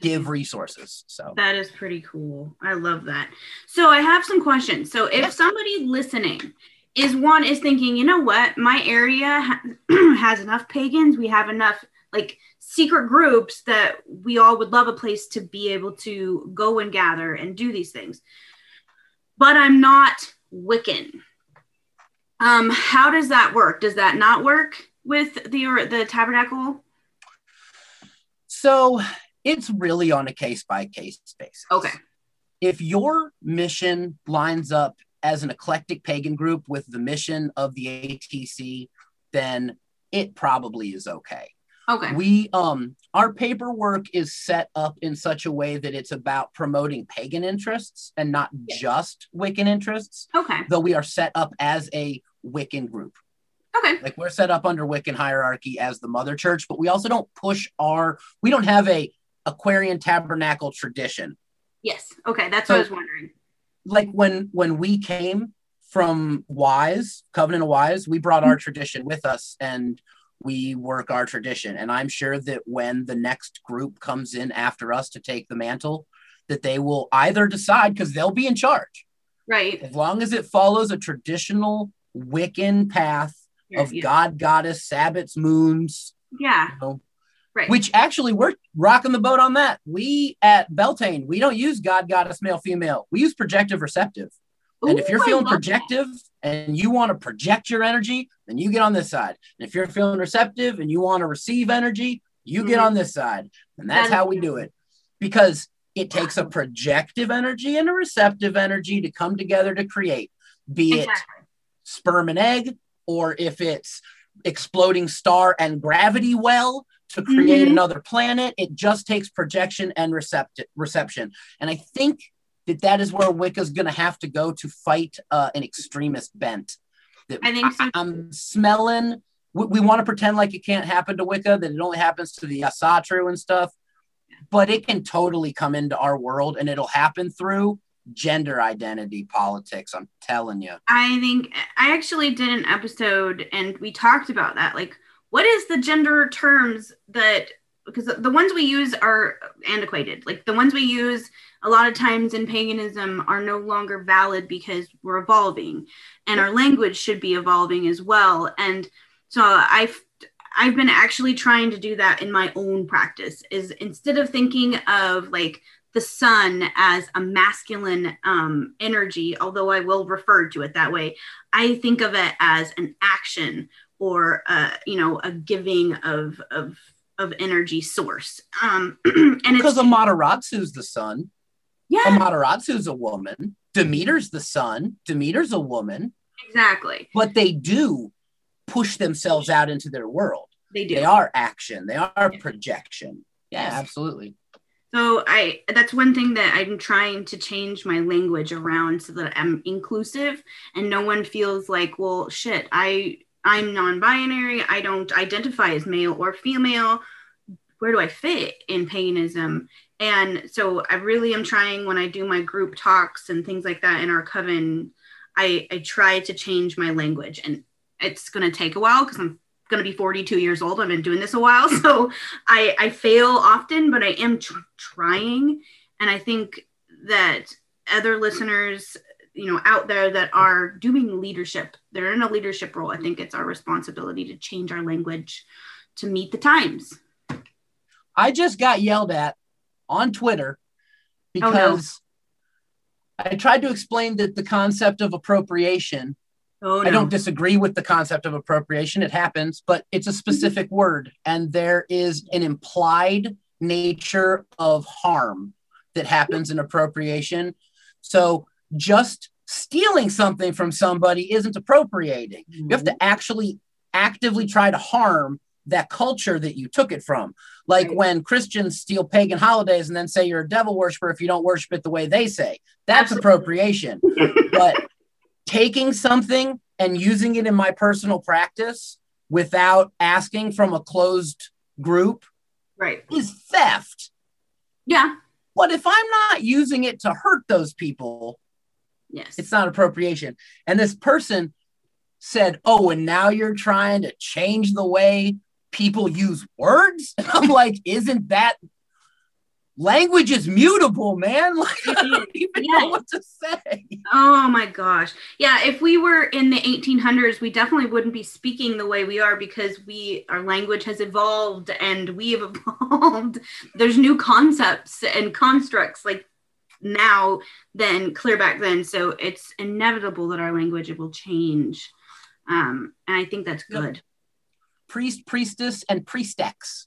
give resources. So That is pretty cool. I love that. So I have some questions. So if somebody listening is one is thinking, you know what, my area ha- has enough pagans, we have enough like secret groups that we all would love a place to be able to go and gather and do these things. But I'm not Wiccan. Um, how does that work? Does that not work with the the tabernacle? so it's really on a case by case basis. Okay. If your mission lines up as an eclectic pagan group with the mission of the ATC, then it probably is okay. Okay. We um our paperwork is set up in such a way that it's about promoting pagan interests and not Yeah. just Wiccan interests, Okay. though we are set up as a Wiccan group. Okay. Like we're set up under Wiccan hierarchy as the mother church, but we also don't push our we don't have a Aquarian tabernacle tradition. Yes. Okay. That's So- what I was wondering. Like when when we came from Wise, Covenant of Wise, we brought our mm-hmm. tradition with us and we work our tradition. And I'm sure that when the next group comes in after us to take the mantle, that they will either decide because they'll be in charge Right. as long as it follows a traditional Wiccan path of yeah. God, goddess, Sabbats, moons, Yeah. you know, Right. which actually we're rocking the boat on that. We at Beltane, we don't use God, goddess, male, female. We use projective, receptive. and if you're feeling love that. projective and you want to project your energy, then you get on this side. And if you're feeling receptive and you want to receive energy, you get Mhm. on this side. And that's That how we do it. Because it takes a projective energy and a receptive energy to come together to create, be it Exactly. sperm and egg, or if it's exploding star and gravity well to create Mhm. another planet. It just takes projection and recept- reception. And I think that that is where Wicca's going to have to go to fight uh, an extremist bent. That I think so. am smelling. We, we want to pretend like it can't happen to Wicca, that it only happens to the Asatru and stuff, but it can totally come into our world and it'll happen through gender identity politics. I'm telling you. I think I actually did an episode and we talked about that. Like, what is the gender terms that because the- ones we use are antiquated. Like the ones we use a lot of times in paganism are no longer valid because we're evolving and our language should be evolving as well. And so I've I've been actually trying to do that in my own practice is instead of thinking of like the sun as a masculine um, energy, although I will refer to it that way, I think of it as an action or uh, you know a giving of of of energy source. Um, and Because Amaterasu's the sun. yeah, Amaterasu's a woman. Demeter's the sun. Demeter's a woman. exactly. But they do push themselves out into their world. They do. They are action. They are projection. Yeah, Yes. absolutely. So I that's one thing that I'm trying to change my language around so that I'm inclusive and no one feels like, well, shit, I I'm non-binary, I don't identify as male or female. Where do I fit in paganism? And so I really am trying when I do my group talks and things like that in our coven, I, I try to change my language. And it's going to take a while because I'm going to be 42 years old. I've been doing this a while. So I, I fail often, but I am tr- trying. And I think that other listeners, you know, out there that are doing leadership, they're in a leadership role. I think it's our responsibility to change our language to meet the times. I just got yelled at on Twitter because oh, no. I tried to explain that the concept of appropriation. Oh, no. I don't disagree with the concept of appropriation. It happens, but it's a specific mm-hmm. word, and there is an implied nature of harm that happens in appropriation. So just stealing something from somebody isn't appropriating. Mm-hmm. You have to mm-hmm. actually actively try to harm that culture that you took it from. Like right. when Christians steal pagan holidays and then say you're a devil worshiper if you don't worship it the way they say. That's Absolutely. appropriation. but taking something and using it in my personal practice without asking from a closed group right is theft. Yeah. But if I'm not using it to hurt those people, yes. It's not appropriation. And this person said, "Oh, and now you're trying to change the way people use words. And I'm like, isn't that language is mutable, man? Like, I don't even yeah. know what to say. Oh my gosh. Yeah, if we were in the 1800s, we definitely wouldn't be speaking the way we are because we our language has evolved and we have evolved. There's new concepts and constructs like now than clear back then. So it's inevitable that our language will change. Um, and I think that's good. Yep priest, priestess, and priestex.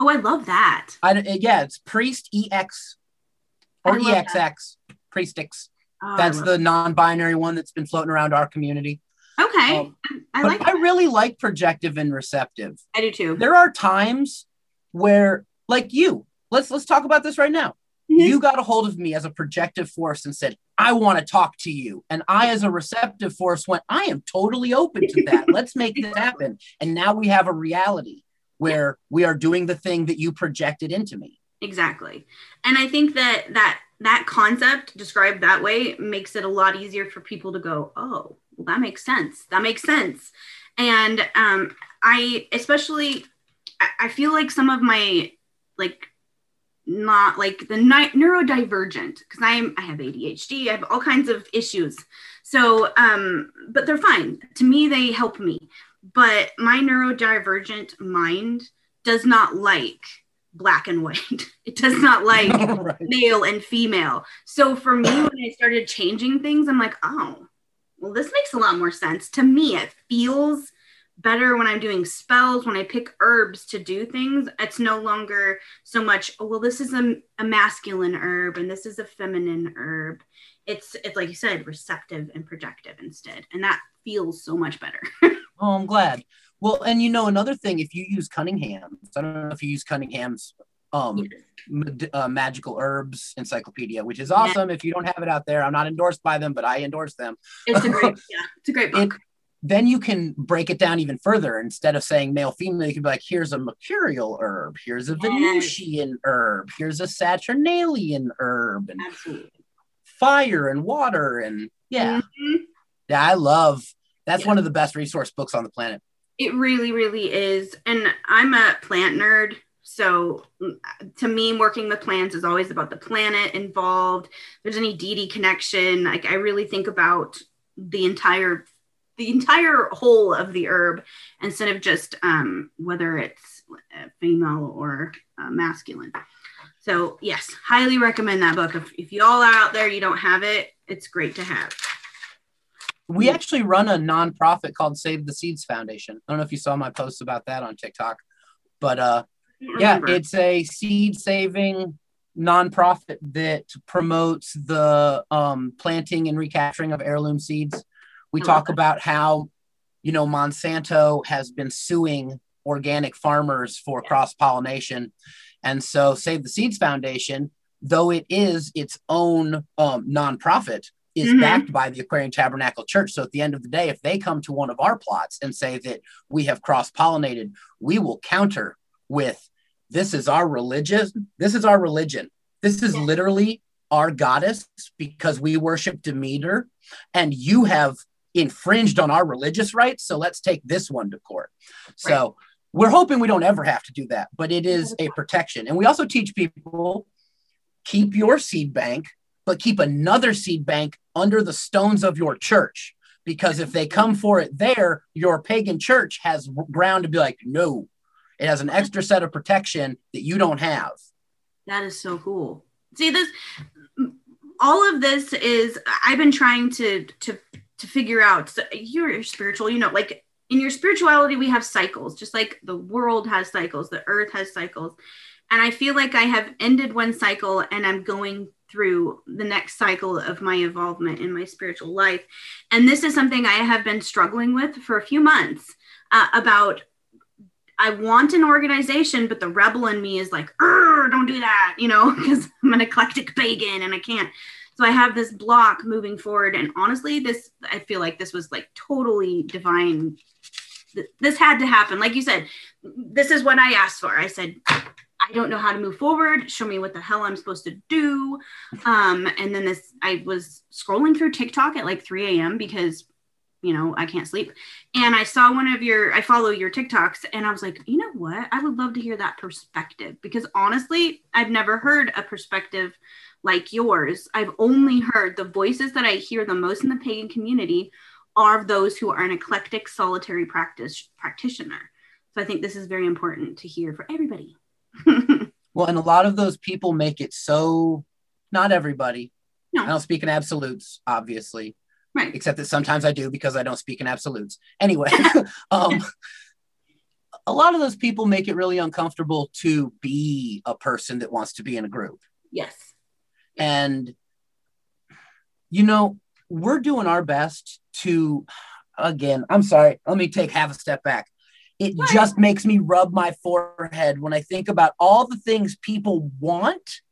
Oh, I love that. I, yeah, it's priest ex or exx that. priestix. Oh, that's the non-binary one that's been floating around our community. Okay, um, I like. I really like projective and receptive. I do too. There are times where, like you, let's let's talk about this right now. Mm-hmm. You got a hold of me as a projective force and said, I want to talk to you. And I, as a receptive force, went, I am totally open to that. Let's make this happen. And now we have a reality where we are doing the thing that you projected into me. Exactly. And I think that that that concept described that way makes it a lot easier for people to go, oh, well, that makes sense. That makes sense. And um, I especially I feel like some of my like not like the ni- neurodivergent because I'm I have ADHD, I have all kinds of issues. So, um, but they're fine. To me, they help me. But my neurodivergent mind does not like black and white. It does not like right. male and female. So for me, when I started changing things, I'm like, oh, well, this makes a lot more sense to me. It feels better when I'm doing spells, when I pick herbs to do things. It's no longer so much, oh, well, this is a, a masculine herb and this is a feminine herb. It's it's like you said, receptive and projective instead. And that feels so much better. oh, I'm glad. Well, and you know, another thing, if you use Cunningham's, I don't know if you use Cunningham's um uh, magical herbs encyclopedia which is awesome yeah. if you don't have it out there i'm not endorsed by them but i endorse them it's a great yeah it's a great book it, then you can break it down even further. Instead of saying male, female, you can be like, here's a mercurial herb, here's a Venusian herb, here's a Saturnalian herb, and Absolutely. fire and water. And yeah. Mm-hmm. Yeah, I love that's yeah. one of the best resource books on the planet. It really, really is. And I'm a plant nerd. So to me, working with plants is always about the planet involved. There's any deity connection. Like I really think about the entire the entire whole of the herb instead of just um, whether it's female or uh, masculine. So yes, highly recommend that book. If, if you all are out there, you don't have it, it's great to have. We actually run a nonprofit called Save the Seeds Foundation. I don't know if you saw my post about that on TikTok, but uh, yeah, it's a seed saving nonprofit that promotes the um, planting and recapturing of heirloom seeds we talk about how, you know, Monsanto has been suing organic farmers for cross pollination. And so, Save the Seeds Foundation, though it is its own um, nonprofit, is mm-hmm. backed by the Aquarian Tabernacle Church. So at the end of the day, if they come to one of our plots and say that we have cross pollinated, we will counter with this is our religion. This is our religion. This is literally our goddess because we worship Demeter and you have infringed on our religious rights. So let's take this one to court. So we're hoping we don't ever have to do that, but it is a protection. And we also teach people keep your seed bank, but keep another seed bank under the stones of your church. Because if they come for it there, your pagan church has ground to be like, no, it has an extra set of protection that you don't have. That is so cool. See this all of this is I've been trying to to to figure out so you're spiritual, you know, like in your spirituality we have cycles, just like the world has cycles, the earth has cycles. And I feel like I have ended one cycle and I'm going through the next cycle of my involvement in my spiritual life. And this is something I have been struggling with for a few months uh, about I want an organization, but the rebel in me is like, don't do that, you know, because I'm an eclectic pagan and I can't. So I have this block moving forward. And honestly, this, I feel like this was like totally divine. This had to happen. Like you said, this is what I asked for. I said, I don't know how to move forward. Show me what the hell I'm supposed to do. Um, and then this, I was scrolling through TikTok at like 3 a.m. because you know, I can't sleep. And I saw one of your, I follow your TikToks, and I was like, you know what? I would love to hear that perspective because honestly, I've never heard a perspective like yours. I've only heard the voices that I hear the most in the pagan community are those who are an eclectic solitary practice practitioner. So I think this is very important to hear for everybody. well, and a lot of those people make it so, not everybody. No. I don't speak in absolutes, obviously Right. Except that sometimes I do because I don't speak in absolutes. Anyway, um, a lot of those people make it really uncomfortable to be a person that wants to be in a group. Yes. And, you know, we're doing our best to, again, I'm sorry, let me take half a step back. It right. just makes me rub my forehead when I think about all the things people want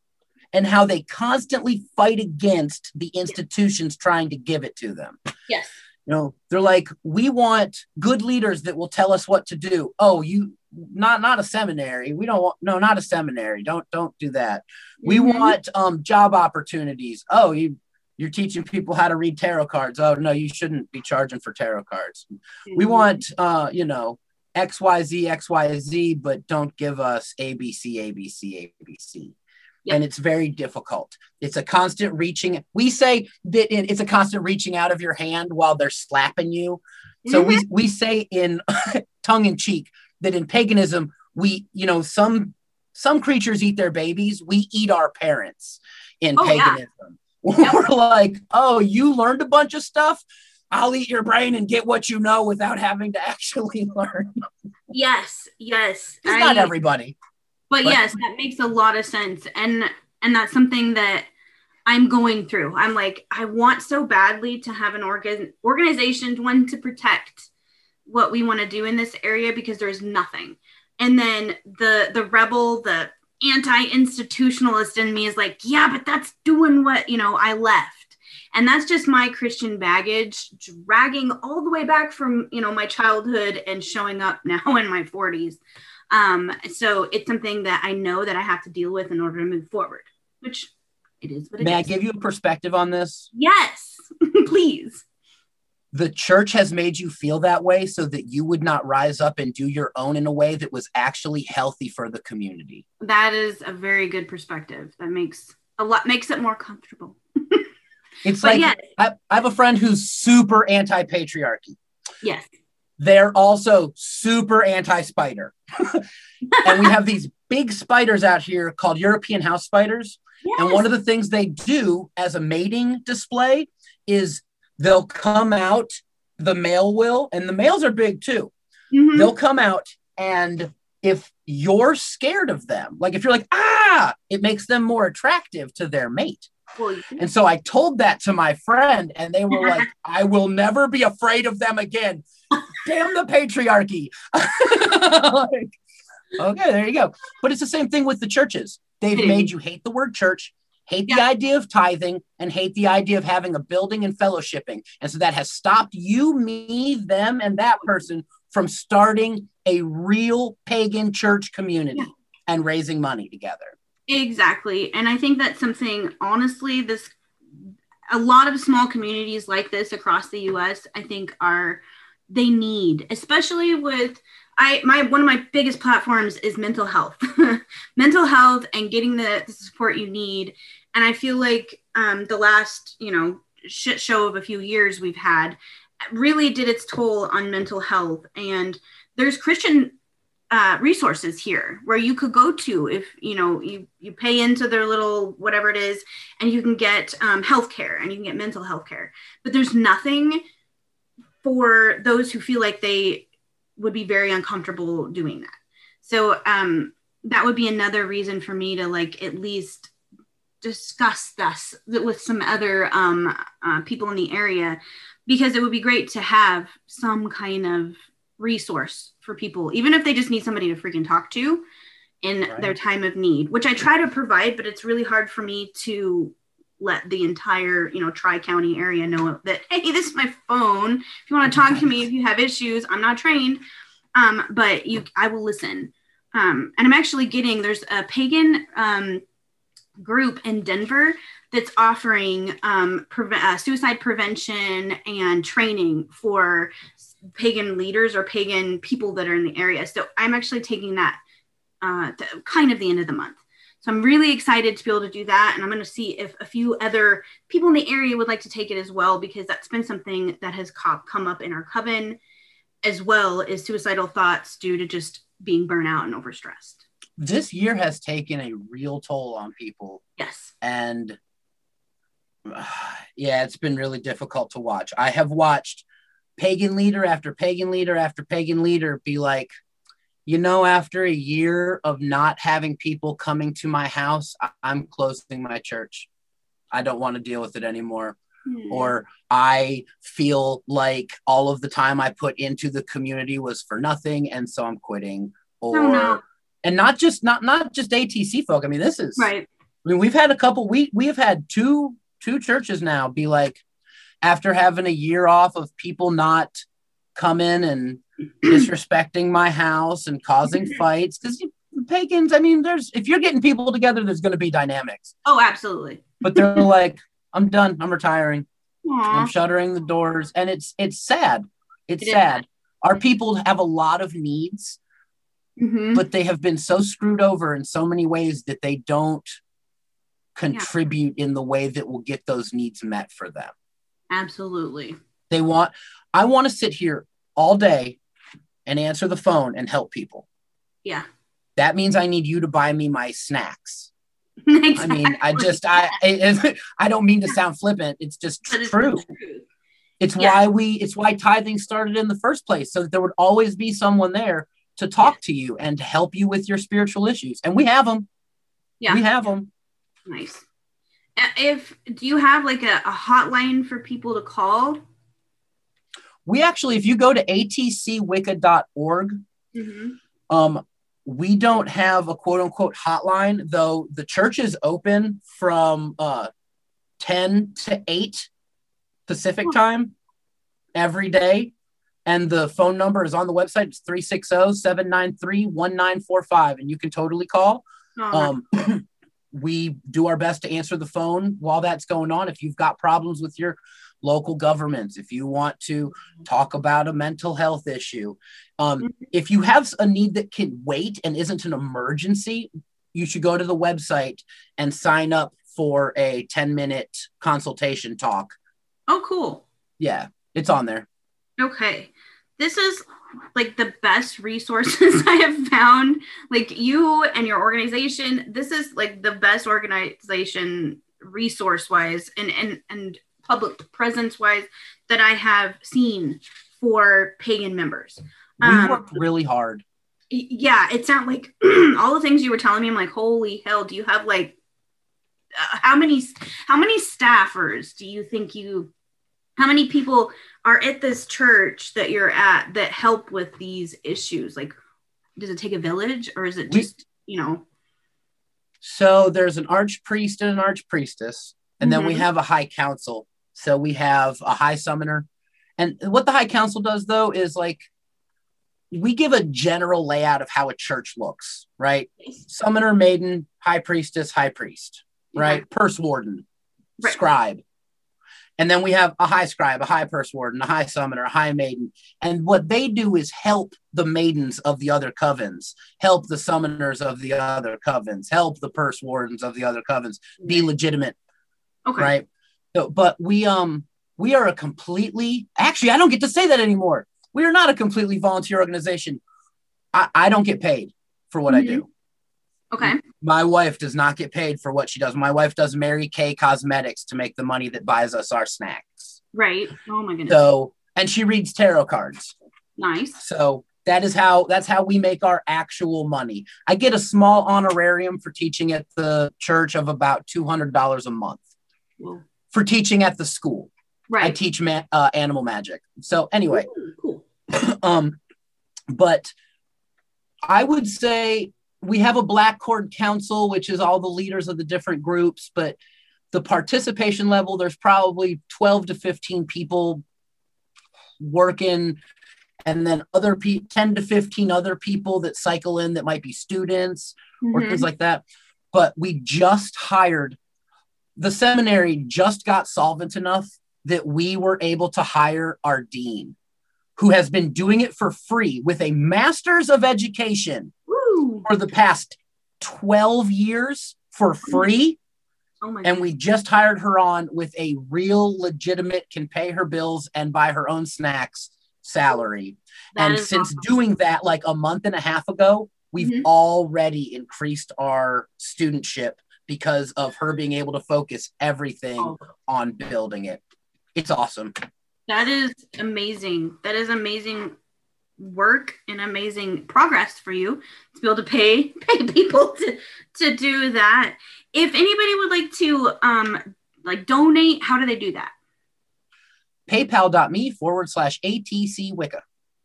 and how they constantly fight against the institutions trying to give it to them. Yes. You know, they're like, we want good leaders that will tell us what to do. Oh, you not not a seminary. We don't want no, not a seminary. Don't don't do that. Mm-hmm. We want um job opportunities. Oh, you you're teaching people how to read tarot cards. Oh no, you shouldn't be charging for tarot cards. Mm-hmm. We want uh, you know, XYZ, XYZ, but don't give us ABC, ABC, ABC yep. and it's very difficult. It's a constant reaching. We say that it's a constant reaching out of your hand while they're slapping you. So mm-hmm. we we say in tongue in cheek that in paganism we you know some some creatures eat their babies. We eat our parents in oh, paganism. Yeah. We're like, oh, you learned a bunch of stuff. I'll eat your brain and get what you know without having to actually learn. Yes, yes. It's I, not everybody but, but yes that makes a lot of sense and and that's something that i'm going through i'm like i want so badly to have an organ organization one to protect what we want to do in this area because there's nothing and then the the rebel the anti-institutionalist in me is like yeah but that's doing what you know i left and that's just my christian baggage dragging all the way back from you know my childhood and showing up now in my 40s um, so it's something that I know that I have to deal with in order to move forward, which it is. May I give you a perspective on this? Yes, please. The church has made you feel that way so that you would not rise up and do your own in a way that was actually healthy for the community. That is a very good perspective. That makes a lot makes it more comfortable. it's but like yes. I, I have a friend who's super anti-patriarchy. Yes they're also super anti spider. and we have these big spiders out here called European house spiders. Yes. And one of the things they do as a mating display is they'll come out, the male will, and the males are big too. Mm-hmm. They'll come out, and if you're scared of them, like if you're like, ah, it makes them more attractive to their mate. Well, and so I told that to my friend, and they were like, I will never be afraid of them again damn the patriarchy. like, okay, there you go. But it's the same thing with the churches. They've made you hate the word church, hate yeah. the idea of tithing, and hate the idea of having a building and fellowshipping. And so that has stopped you, me, them, and that person from starting a real pagan church community yeah. and raising money together. Exactly. And I think that's something, honestly, this, a lot of small communities like this across the US, I think are, they need, especially with, I, my, one of my biggest platforms is mental health, mental health and getting the, the support you need. And I feel like um, the last, you know, shit show of a few years we've had really did its toll on mental health. And there's Christian uh, resources here where you could go to if you know you you pay into their little whatever it is and you can get um, health care and you can get mental health care but there's nothing for those who feel like they would be very uncomfortable doing that so um, that would be another reason for me to like at least discuss this with some other um, uh, people in the area because it would be great to have some kind of resource for people, even if they just need somebody to freaking talk to in right. their time of need, which I try to provide, but it's really hard for me to let the entire, you know, Tri County area know that, hey, this is my phone. If you want to talk to me, if you have issues, I'm not trained, um, but you, I will listen. Um, and I'm actually getting, there's a pagan um, group in Denver that's offering um, pre- uh, suicide prevention and training for pagan leaders or pagan people that are in the area. So I'm actually taking that uh, kind of the end of the month. So I'm really excited to be able to do that. And I'm going to see if a few other people in the area would like to take it as well, because that's been something that has come up in our coven, as well as suicidal thoughts due to just being burnout and overstressed. This year has taken a real toll on people. Yes. And uh, yeah, it's been really difficult to watch. I have watched pagan leader after pagan leader after pagan leader be like, you know, after a year of not having people coming to my house, I'm closing my church. I don't want to deal with it anymore. Hmm. Or I feel like all of the time I put into the community was for nothing, and so I'm quitting. Or oh, no. and not just not not just ATC folk. I mean, this is right. I mean, we've had a couple. We we have had two two churches now be like, after having a year off of people not come in and disrespecting my house and causing fights because pagans i mean there's if you're getting people together there's going to be dynamics oh absolutely but they're like i'm done i'm retiring Aww. i'm shuttering the doors and it's it's sad it's it sad is. our people have a lot of needs mm-hmm. but they have been so screwed over in so many ways that they don't contribute yeah. in the way that will get those needs met for them Absolutely. They want, I want to sit here all day and answer the phone and help people. Yeah. That means I need you to buy me my snacks. exactly. I mean, I just, I, I, I don't mean to sound flippant. It's just it's true. true. It's yeah. why we, it's why tithing started in the first place, so that there would always be someone there to talk yeah. to you and to help you with your spiritual issues. And we have them. Yeah. We have them. Nice if do you have like a, a hotline for people to call we actually if you go to atcwicca.org mm-hmm. um, we don't have a quote unquote hotline though the church is open from uh, 10 to 8 pacific time every day. And the phone number is on the website. It's 360-793-1945 and you can totally call. Um, we do our best to answer the phone while that's going on. If you've got problems with your local governments, if you want to talk about a mental health issue, um, mm-hmm. if you have a need that can wait and isn't an emergency, you should go to the website and sign up for a 10 minute consultation talk. Oh, cool. Yeah, it's on there. Okay. This is like the best resources I have found. Like you and your organization, this is like the best organization resource wise and and and public presence wise that I have seen for pagan members. We um, worked really hard. Yeah, it sounds like all the things you were telling me. I'm like, holy hell! Do you have like uh, how many how many staffers do you think you how many people are at this church that you're at that help with these issues like does it take a village or is it just we, you know so there's an archpriest and an archpriestess and mm-hmm. then we mm-hmm. have a high council so we have a high summoner and what the high council does though is like we give a general layout of how a church looks, right? Summoner, maiden, high priestess, high priest, right? Okay. Purse warden, Right. scribe. And then we have a high scribe, a high purse warden, a high summoner, a high maiden. And what they do is help the maidens of the other covens, help the summoners of the other covens, help the purse wardens of the other covens be legitimate Okay. right so, but we um we are a completely actually i don't get to say that anymore. We are not a completely volunteer organization. I, I don't get paid for what i do. Okay. my wife does not get paid for what she does. My wife does mary kay cosmetics to make the money that buys us our snacks. Right. Oh my goodness. so and she reads tarot cards. Nice. so that is how that's how we make our actual money. I get a small honorarium for teaching at the church of about $200 a month. Well, for teaching at the school Right. I teach ma- uh, animal magic. So anyway, Ooh, cool. um, but I would say we have a Black Cord Council, which is all the leaders of the different groups, but the participation level, there's probably 12 to 15 people working, and then other pe- 10 to 15 other people that cycle in that might be students or Mhm. things like that. But we just hired the seminary just got solvent enough that we were able to hire our dean, who has been doing it for free with a master's of education Woo. for the past 12 years for free. Oh my And we just hired her on with a real legitimate, can pay her bills and buy her own snacks salary. That and since awesome. doing that like a month and a half ago, we've Mhm. already increased our studentship because of her being able to focus everything Oh, on building it. It's awesome. that is amazing. That is amazing work and amazing progress for you to be able to pay pay people to to do that. If anybody would like to um like donate, how do they do that? PayPal.me forward slash ATC Wicca.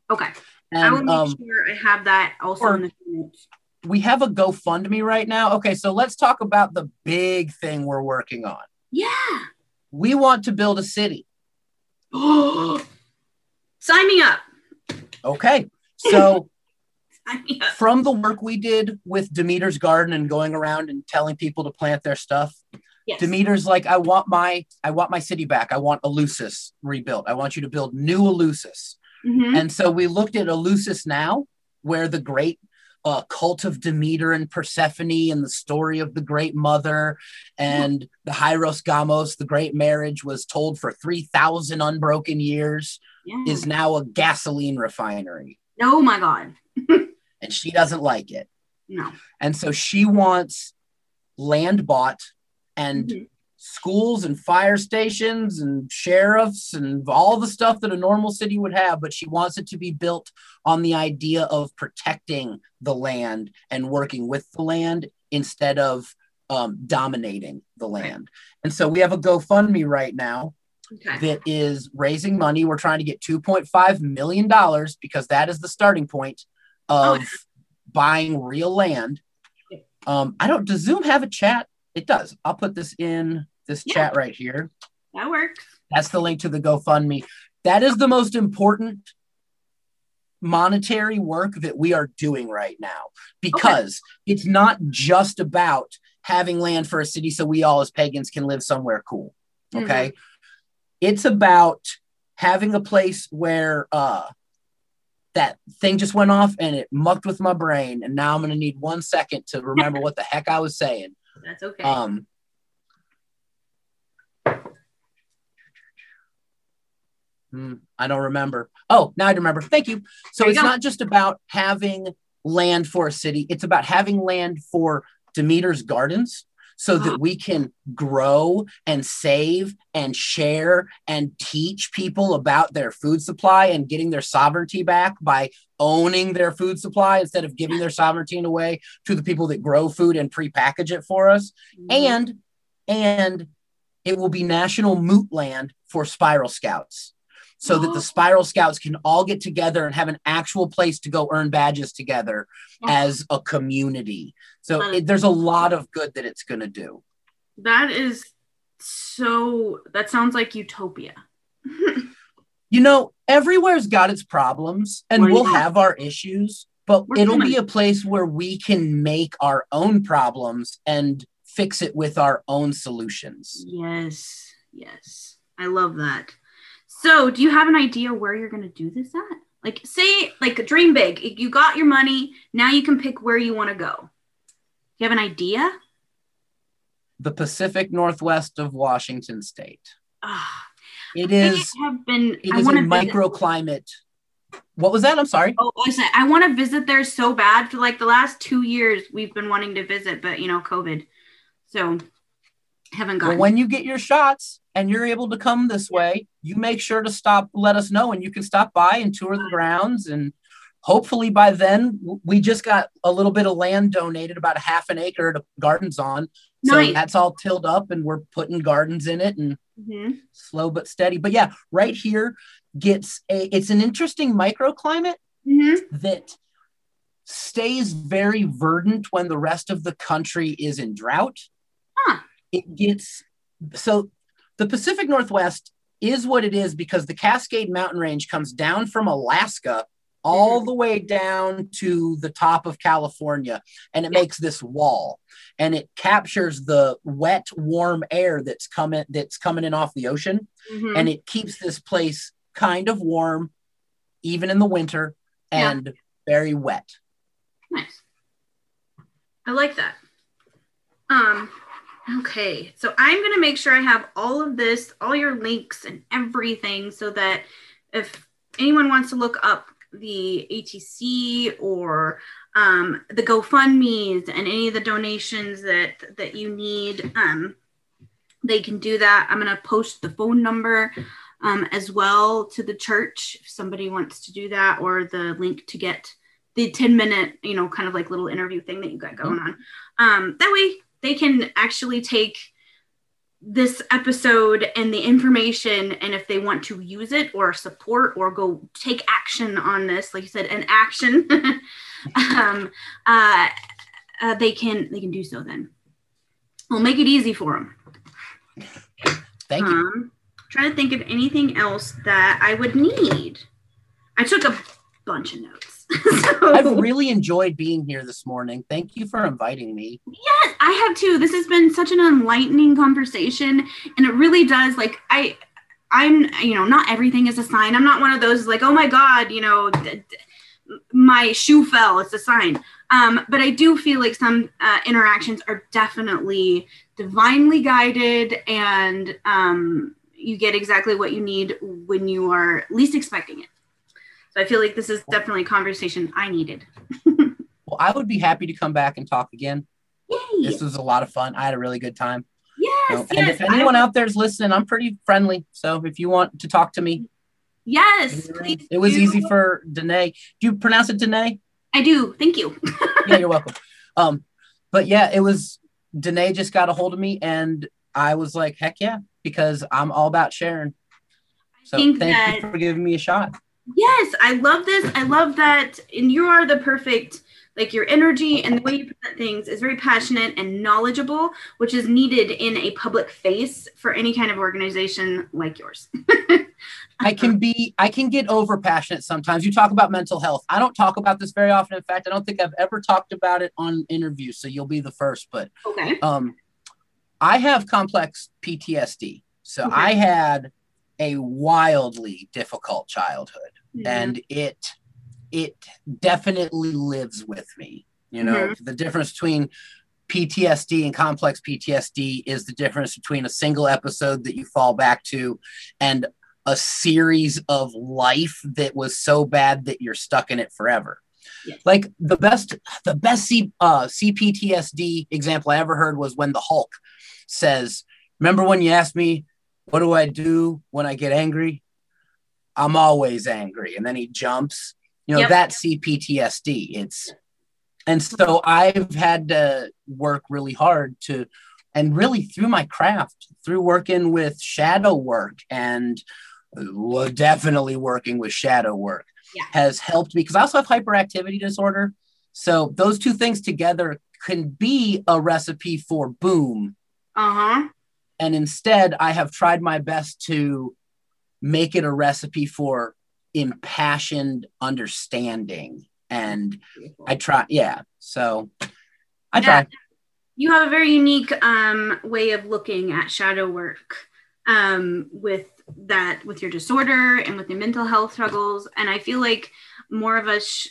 Okay. I will make um, sure I have that also or- in the notes. We have a GoFundMe right now. Okay, so let's talk about the big thing we're working on. Yeah. We want to build a city. Sign me up. Okay. So Sign me up. from the work we did with Demeter's garden and going around and telling people to plant their stuff, Yes. Demeter's like, I want my I want my city back. I want Eleusis rebuilt. I want you to build new Eleusis. Mhm. And so we looked at Eleusis now, where the great uh, cult of Demeter and Persephone and the story of the great mother and the Hieros Gamos, the great marriage, was told for 3,000 unbroken years, Yeah. is now a gasoline refinery. oh my god. And she doesn't like it. No. And so she wants land bought and Mhm. Schools and fire stations and sheriffs and all the stuff that a normal city would have, but she wants it to be built on the idea of protecting the land and working with the land instead of um, dominating the land. And so we have a GoFundMe right now Okay. that is raising money. We're trying to get $2.5 million because that is the starting point of Oh. buying real land. Um, I don't, does Zoom have a chat? It does. I'll put this in this Yeah. chat right here. That works. That's the link to the GoFundMe. That is the most important monetary work that we are doing right now because it's not just about having land for a city so we all as pagans can live somewhere cool. Okay. It's about having a place where uh that thing just went off and it mucked with my brain and now I'm going to need 1 second to remember what the heck I was saying. That's okay. Um, hmm, I don't remember. Oh, now I remember. Thank you. So There it's not just about having land for a city, it's about having land for Demeter's gardens so Ah. that we can grow and save and share and teach people about their food supply and getting their sovereignty back by owning their food supply instead of giving their sovereignty away to the people that grow food and prepackage it for us Mhm. and and it will be national moot land for spiral scouts so that Oh. the spiral scouts can all get together and have an actual place to go earn badges together Oh. as a community so it, there's a lot of good that it's going to do that is so. That sounds like utopia. You know, everywhere's got its problems and Well, have our issues, but We're it'll be a place where we can make our own problems and fix it with our own solutions. Yes, yes. I love that. So, do you have an idea where you're going to do this at? Like, say, like, dream big. You got your money. Now you can pick where you want to go. You have an idea? The Pacific Northwest of Washington State. Ah, It is have been. it I is a microclimate. What was that? I'm sorry. Oh, I said I want to visit there so bad. For like the last two years, we've been wanting to visit, but you know, COVID. So, haven't Well, when you get your shots and you're able to come this way, you make sure to stop, let us know, and you can stop by and tour the grounds. And hopefully by then, we just got a little bit of land donated, about a half an acre to gardens on. So Nice. that's all tilled up, and we're putting gardens in it, and Mhm. slow but steady. But yeah, right here gets a. It's an interesting microclimate Mhm. that stays very verdant when the rest of the country is in drought. Huh. It gets so the Pacific Northwest is what it is because the Cascade Mountain Range comes down from Alaska all the way down to the top of California and it Yeah. makes this wall and it captures the wet warm air that's coming that's coming in off the ocean Mhm. and it keeps this place kind of warm even in the winter Yeah. and very wet Nice. I like that. Um, okay. So I'm gonna make sure I have all of this, all your links and everything, so that if anyone wants to look up the ATC or um, the GoFundMe's and any of the donations that that you need, um, they can do that. I'm gonna post the phone number um, as well to the church if somebody wants to do that, or the link to get the 10 minute, you know, kind of like little interview thing that you got going on. Um, that way they can actually take this episode and the information and if they want to use it or support or go take action on this like you said an action um, uh, uh, they can they can do so then. We'll make it easy for them thank you. Um, trying to think of anything else that i would need. I took a bunch of notes so, i've really enjoyed being here this morning thank you for inviting me Yes, I have too. This has been such an enlightening conversation, and it really does. Like I, I'm, you know, not everything is a sign. I'm not one of those like, oh my god, you know, d- d- my shoe fell. It's a sign. Um, but I do feel like some uh, interactions are definitely divinely guided, and um, you get exactly what you need when you are least expecting it. So I feel like this is definitely a conversation I needed. well i would be happy to come back and talk again Yay! this was a lot of fun i had a really good time yes, So- and yes. if anyone I- out there's listening i'm pretty friendly so if you want to talk to me Yes, please. it was do. easy for danae do you pronounce it danae I do. Thank you. yeah, you're welcome. Um, but yeah, it was Danae just got a hold of me and I was like, heck yeah, because I'm all about sharing. So think thank that- you for giving me a shot. Yes, I love this. I love that. And you are the perfect, like your energy and the way you present things is very passionate and knowledgeable, which is needed in a public face for any kind of organization like yours. I can be, I can get over passionate sometimes. You talk about mental health. I don't talk about this very often. In fact, I don't think I've ever talked about it on interviews. So you'll be the first. But Okay. um, I have complex PTSD. So Okay. I had a wildly difficult childhood. Mhm. and it it definitely lives with me you know Mhm. the difference between ptsd and complex ptsd is the difference between a single episode that you fall back to and a series of life that was so bad that you're stuck in it forever Yes. like the best the best C, uh, cptsd example i ever heard was when the hulk says remember when you asked me what do i do when i get angry I'm always angry. And then he jumps. You know, Yep. that's CPTSD. It's and so I've had to work really hard to and really through my craft, through working with shadow work and uh, definitely working with shadow work Yeah. has helped me because I also have hyperactivity disorder. So those two things together can be a recipe for boom Uh huh. and instead i have tried my best to make it a recipe for impassioned understanding. And I try, yeah. So I Yeah. try. you have a very unique um, way of looking at shadow work um, with that with your disorder and with your mental health struggles and i feel like more of us sh-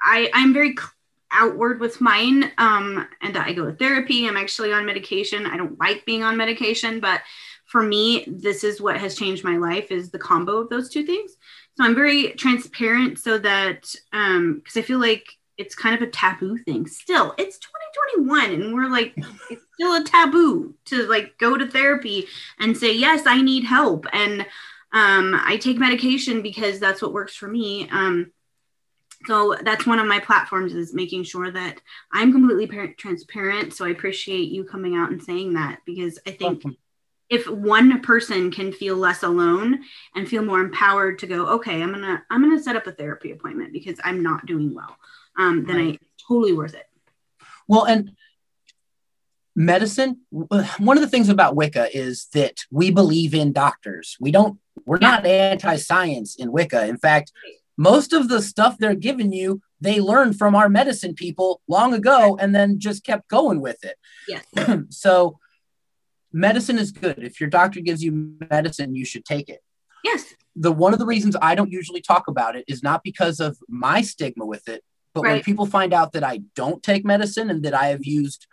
i i'm very c- outward with mine um, and i go to therapy i'm actually on medication i don't like being on medication but for me this is what has changed my life is the combo of those two things. So i'm very transparent so that um because i feel like it's kind of a taboo thing still. It's 2021 and we're like it's still a taboo to like go to therapy and say yes i need help. And um, i take medication because that's what works for me um, so that's one of my platforms is making sure that i'm completely par- transparent. So i appreciate you coming out and saying that because i think if one person can feel less alone and feel more empowered to go okay i'm gonna i'm gonna set up a therapy appointment because i'm not doing well um, then Right. i totally worth it Well, and medicine, one of the things about Wicca is that we believe in doctors. We don't, we're Yeah. not anti science in Wicca. In fact, most of the stuff they're giving you, they learned from our medicine people long ago and then just kept going with it. yes so, medicine is good. If your doctor gives you medicine, you should take it. yes The one of the reasons I don't usually talk about it is not because of my stigma with it, but when people find out that I don't take medicine and that I have used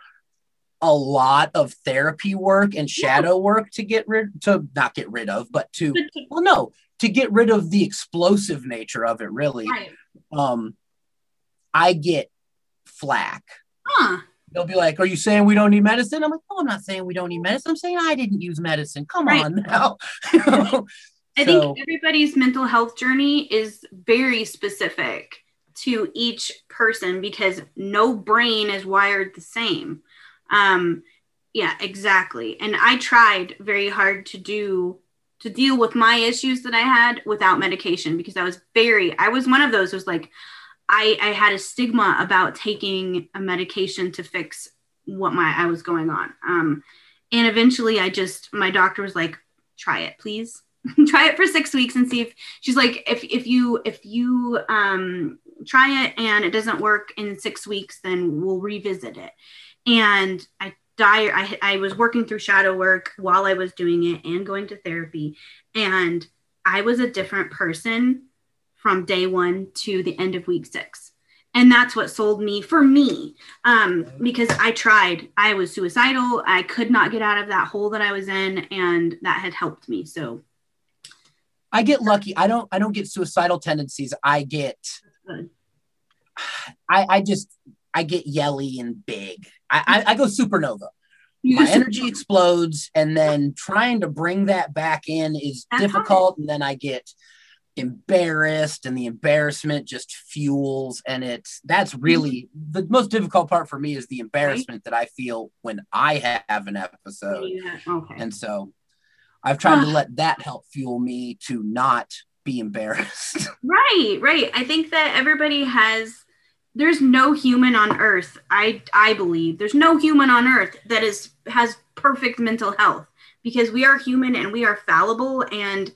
a lot of therapy work and shadow work to get rid to not get rid of, but to well no, to get rid of the explosive nature of it really. right Um I get flack. huh They'll be like, Are you saying we don't need medicine? I'm like, No, I'm not saying we don't need medicine. I'm saying I didn't use medicine. Come Right. on now. I So- think everybody's mental health journey is very specific to each person because no brain is wired the same. Um, yeah, exactly. And I tried very hard to do to deal with my issues that I had without medication because I was very I was one of those who was like I I had a stigma about taking a medication to fix what my I was going on. Um, and eventually I just my doctor was like try it please. Try it for six weeks and see if she's like if if you if you um try it and it doesn't work in six weeks then we'll revisit it. And i die I, I was working through shadow work while i was doing it and going to therapy. And i was a different person from day one to the end of week six and that's what sold me for me um, because i tried i was suicidal i could not get out of that hole that i was in and that had helped me so I get lucky. I don't I don't get suicidal tendencies. I get. I, I just I get yelly and big. I, I, I go supernova. You My energy explodes, and then trying to bring that back in is That's difficult. And then I get embarrassed, and the embarrassment just fuels. And it's that's really the most difficult part for me is the embarrassment that I feel when I have an episode. Yeah, okay. And so I've tried to ah. let that help fuel me to not be embarrassed. Right, right. I think that everybody has there's no human on earth, I I believe. There's no human on earth that is has perfect mental health because we are human and we are fallible and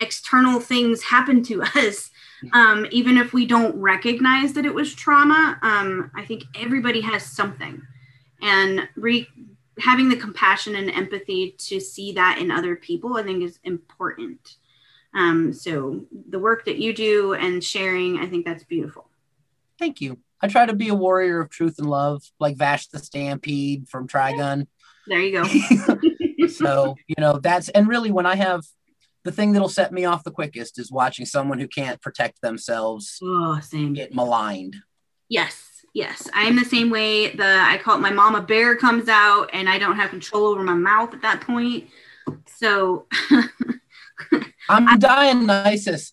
external things happen to us. Um, even if we don't recognize that it was trauma, um, I think everybody has something. And re- having the compassion and empathy to see that in other people, I think is important. Um, so the work that you do and sharing, I think that's beautiful. Thank you. I try to be a warrior of truth and love, like Vash the Stampede from Trigun. There you go. so, you know, that's and really when I have the thing that'll set me off the quickest is watching someone who can't protect themselves oh, same. get maligned. Yes, yes. I am the same way. The I call it my mama bear comes out and I don't have control over my mouth at that point. So I'm Dionysus.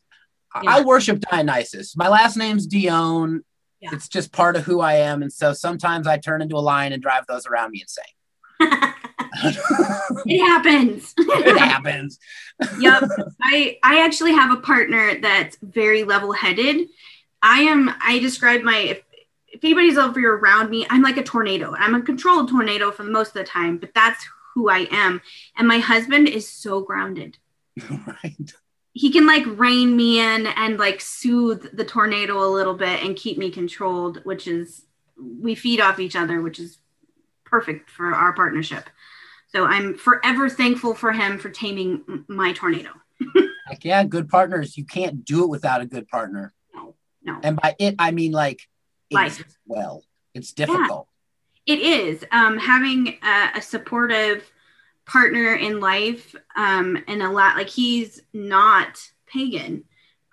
I- Yeah. I worship Dionysus. My last name's Dion. Yeah. It's just part of who I am. And so sometimes I turn into a lion and drive those around me insane. it happens. it happens. yep. I I actually have a partner that's very level-headed. I am I describe my if, if anybody's over around me, I'm like a tornado. I'm a controlled tornado for most of the time, but that's who I am. And my husband is so grounded. right. he can like rein me in and like soothe the tornado a little bit and keep me controlled, which is we feed off each other, which is perfect for our partnership. So I'm forever thankful for him for taming my tornado. like, yeah, good partners. You can't do it without a good partner. No, no. And by it, I mean like life. Well, it's difficult. Yeah, it is. Um, having a, a supportive partner in life um, and a lot like he's not pagan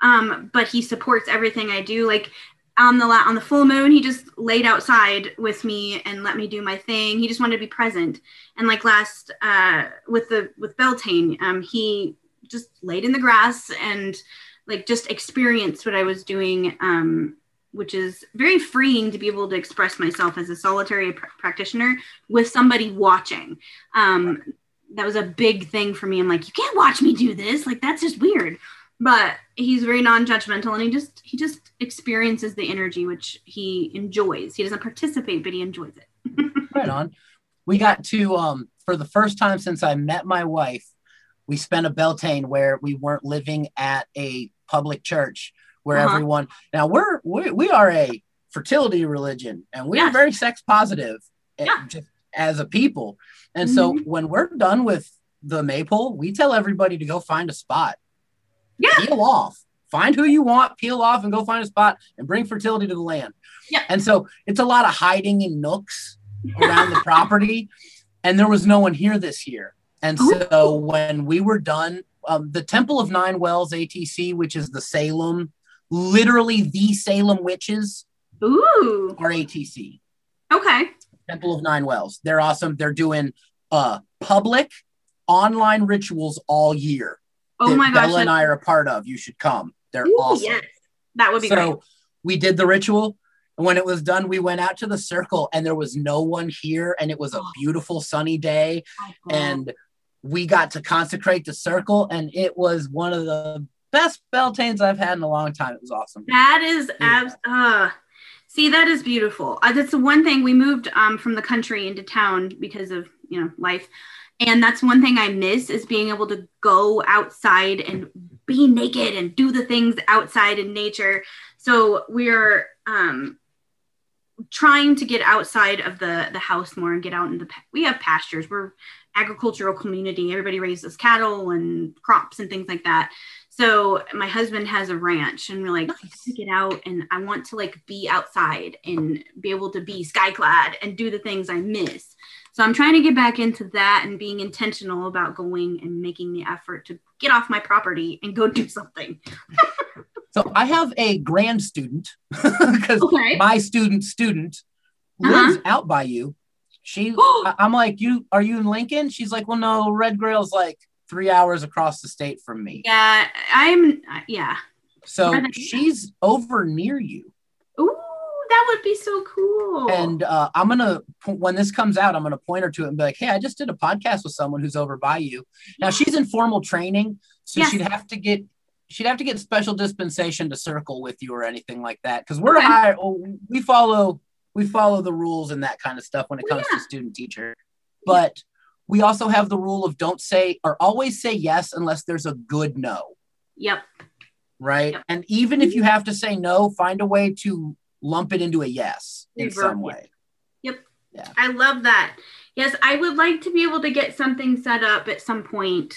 um, but he supports everything i do like on the on the full moon he just laid outside with me and let me do my thing he just wanted to be present and like last uh with the with beltane um he just laid in the grass and like just experienced what i was doing um which is very freeing to be able to express myself as a solitary pr- practitioner with somebody watching um that was a big thing for me. I'm like, you can't watch me do this. Like that's just weird. But he's very non-judgmental and he just he just experiences the energy which he enjoys. He doesn't participate, but he enjoys it. right on. We got to um for the first time since I met my wife, we spent a Beltane where we weren't living at a public church where uh-huh. everyone now we're we, we are a fertility religion and we yes. are very sex positive eh, yeah. as a people and mm-hmm. so when we're done with the maypole, we tell everybody to go find a spot. Yeah. Peel off. Find who you want, peel off, and go find a spot and bring fertility to the land. Yeah. And so it's a lot of hiding in nooks around the property. And there was no one here this year. And so when we were done, um, the Temple of Nine Wells ATC, which is the Salem, literally the Salem witches, Ooh. are ATC. Okay. Temple of Nine Wells. They're awesome. They're doing uh public online rituals all year. Oh my gosh. Bella and I are a part of. You should come. They're Ooh, awesome. Yes. That would be so great. we did the ritual. And when it was done, we went out to the circle and there was no one here. And it was a beautiful sunny day. Oh, and we got to consecrate the circle. And it was one of the best Beltanes I've had in a long time. It was awesome. That is abs uh See, that is beautiful. Uh, that's the one thing we moved um, from the country into town because of you know life, and that's one thing I miss is being able to go outside and be naked and do the things outside in nature. So we're um, trying to get outside of the the house more and get out in the We have pastures. We're agricultural community. Everybody raises cattle and crops and things like that. So my husband has a ranch and we're like, nice. get out and I want to like be outside and be able to be sky clad and do the things I miss. So I'm trying to get back into that and being intentional about going and making the effort to get off my property and go do something. so I have a grand student because okay. my student student lives uh-huh. out by you. She, I'm like, you are you in Lincoln? She's like, well, no, Red Grail's like three hours across the state from me. Yeah, I'm. Yeah. So she's over near you. Ooh, that would be so cool. And uh, I'm gonna when this comes out, I'm gonna point her to it and be like, "Hey, I just did a podcast with someone who's over by you." Now she's in formal training, so yes. she'd have to get she'd have to get special dispensation to circle with you or anything like that because we're okay. high, we follow we follow the rules and that kind of stuff when it comes yeah. to student teacher. But we also have the rule of don't say or always say yes unless there's a good no. Yep. Right. Yep. And even if you have to say no, find a way to lump it into a yes in some way. Yep. Yeah. I love that. Yes, I would like to be able to get something set up at some point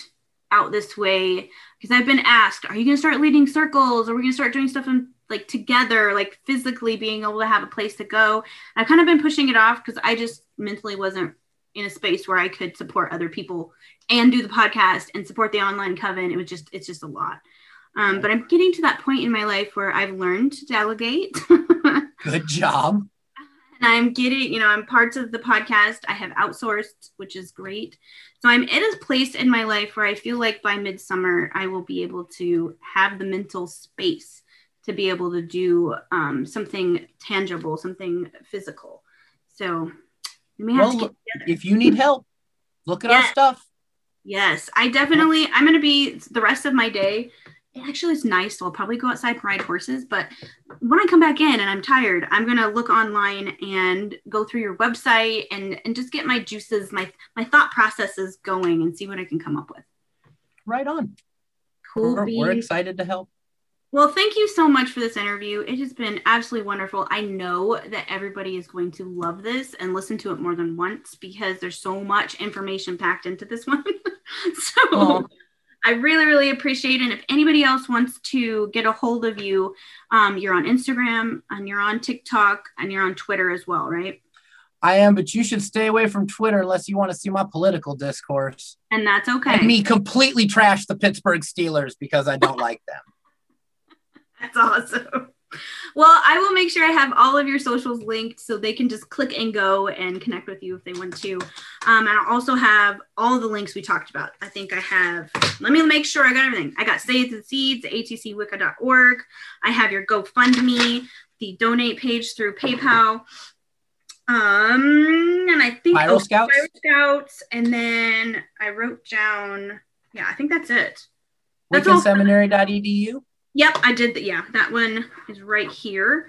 out this way because I've been asked, are you going to start leading circles? Are we going to start doing stuff in like together, like physically being able to have a place to go? I've kind of been pushing it off because I just mentally wasn't in a space where I could support other people and do the podcast and support the online coven. It was just, it's just a lot. Um, but I'm getting to that point in my life where I've learned to delegate. Good job. And I'm getting, you know, I'm parts of the podcast I have outsourced, which is great. So I'm in a place in my life where I feel like by midsummer, I will be able to have the mental space to be able to do um, something tangible, something physical. So well, if you need help, look at yes. our stuff. Yes, I definitely. I'm going to be the rest of my day. It actually is nice, so I'll probably go outside and ride horses. But when I come back in and I'm tired, I'm going to look online and go through your website and and just get my juices, my my thought processes going, and see what I can come up with. Right on. Cool. We're, we're excited to help. Well, thank you so much for this interview. It has been absolutely wonderful. I know that everybody is going to love this and listen to it more than once because there's so much information packed into this one. so. I really, really appreciate it. And if anybody else wants to get a hold of you, um, you're on Instagram and you're on TikTok and you're on Twitter as well, right? I am, but you should stay away from Twitter unless you want to see my political discourse. And that's okay. And me completely trash the Pittsburgh Steelers because I don't like them. That's awesome. Well, I will make sure I have all of your socials linked so they can just click and go and connect with you if they want to. Um, and I'll also have all the links we talked about. I think I have, let me make sure I got everything. I got Saves and Seeds, atcwicca.org. I have your GoFundMe, the donate page through PayPal. Um, and I think Viral Scouts? Viral Scouts, and then I wrote down, yeah, I think that's it. That's. WiccanSeminary.edu. Yep, I did. The, yeah, that one is right here.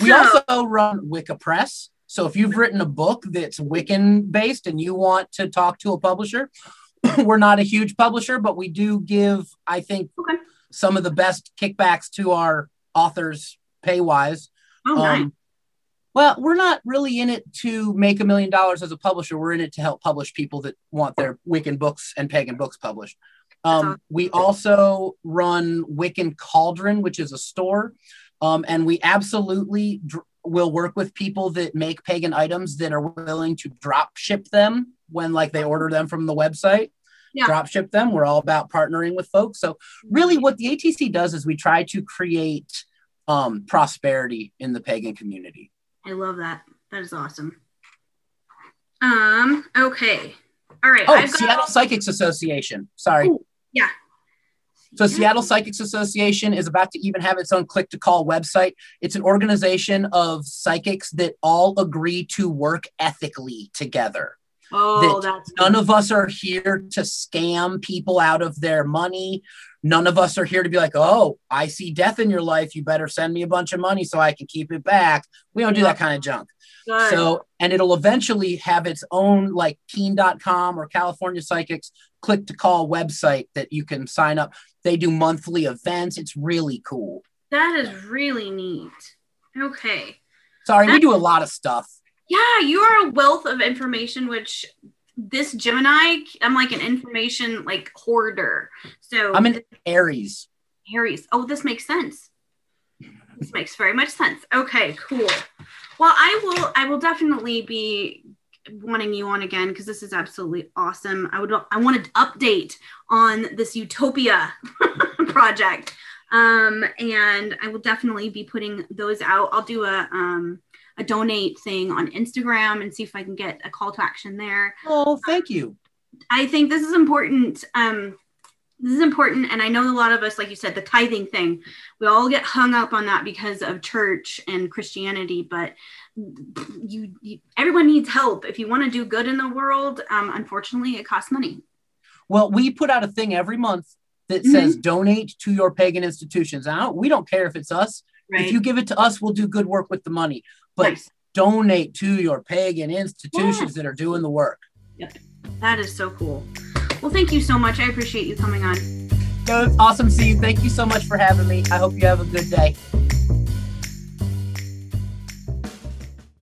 We also run Wicca Press. So if you've written a book that's Wiccan based and you want to talk to a publisher, we're not a huge publisher, but we do give, I think, Okay. some of the best kickbacks to our authors pay wise. oh, nice. Um, well, we're not really in it to make a million dollars as a publisher. We're in it to help publish people that want their Wiccan books and pagan books published. Um, we also run Wiccan Cauldron, which is a store, um, and we absolutely dr- will work with people that make pagan items that are willing to drop ship them when like they order them from the website. Yeah. Drop ship them. We're all about partnering with folks. So really what the ATC does is we try to create um, prosperity in the pagan community. I love that. That is awesome. Um. Okay. All right. Oh, I've got- Seattle Psychics Association. Sorry. Ooh, yeah. So Seattle Psychics Association is about to even have its own click to call website. It's an organization of psychics that all agree to work ethically together. Oh, that that's None of us are here to scam people out of their money. None of us are here to be like, oh, I see death in your life. You better send me a bunch of money so I can keep it back. We don't do that kind of junk. good. So, and it'll eventually have its own like Keen.com or California Psychics click to call website that you can sign up. They do monthly events. It's really cool. that is really neat. Okay. Sorry, we do a lot of stuff. Yeah, you are a wealth of information, which this Gemini, I'm like an information like hoarder. So I'm an Aries. Aries. Oh, this makes sense. This makes very much sense. Okay, cool. Well, I will I will definitely be wanting you on again because this is absolutely awesome. I would I wanted to update on this Utopia project. Um, and I will definitely be putting those out. I'll do a um a donate thing on Instagram and see if I can get a call to action there. Oh, thank you. I think this is important. Um, this is important, and I know a lot of us, like you said, the tithing thing. We all get hung up on that because of church and Christianity, but you, you everyone needs help. If you want to do good in the world, um, unfortunately, it costs money. Well, we put out a thing every month that Mm-hmm. says donate to your pagan institutions. And I don't, we don't care if it's us. Right? If you give it to us, we'll do good work with the money. But Nice. donate to your pagan institutions that are doing the work. Yep. That is so cool. Well, thank you so much. I appreciate you coming on. Awesome to see you. Thank you so much for having me. I hope you have a good day.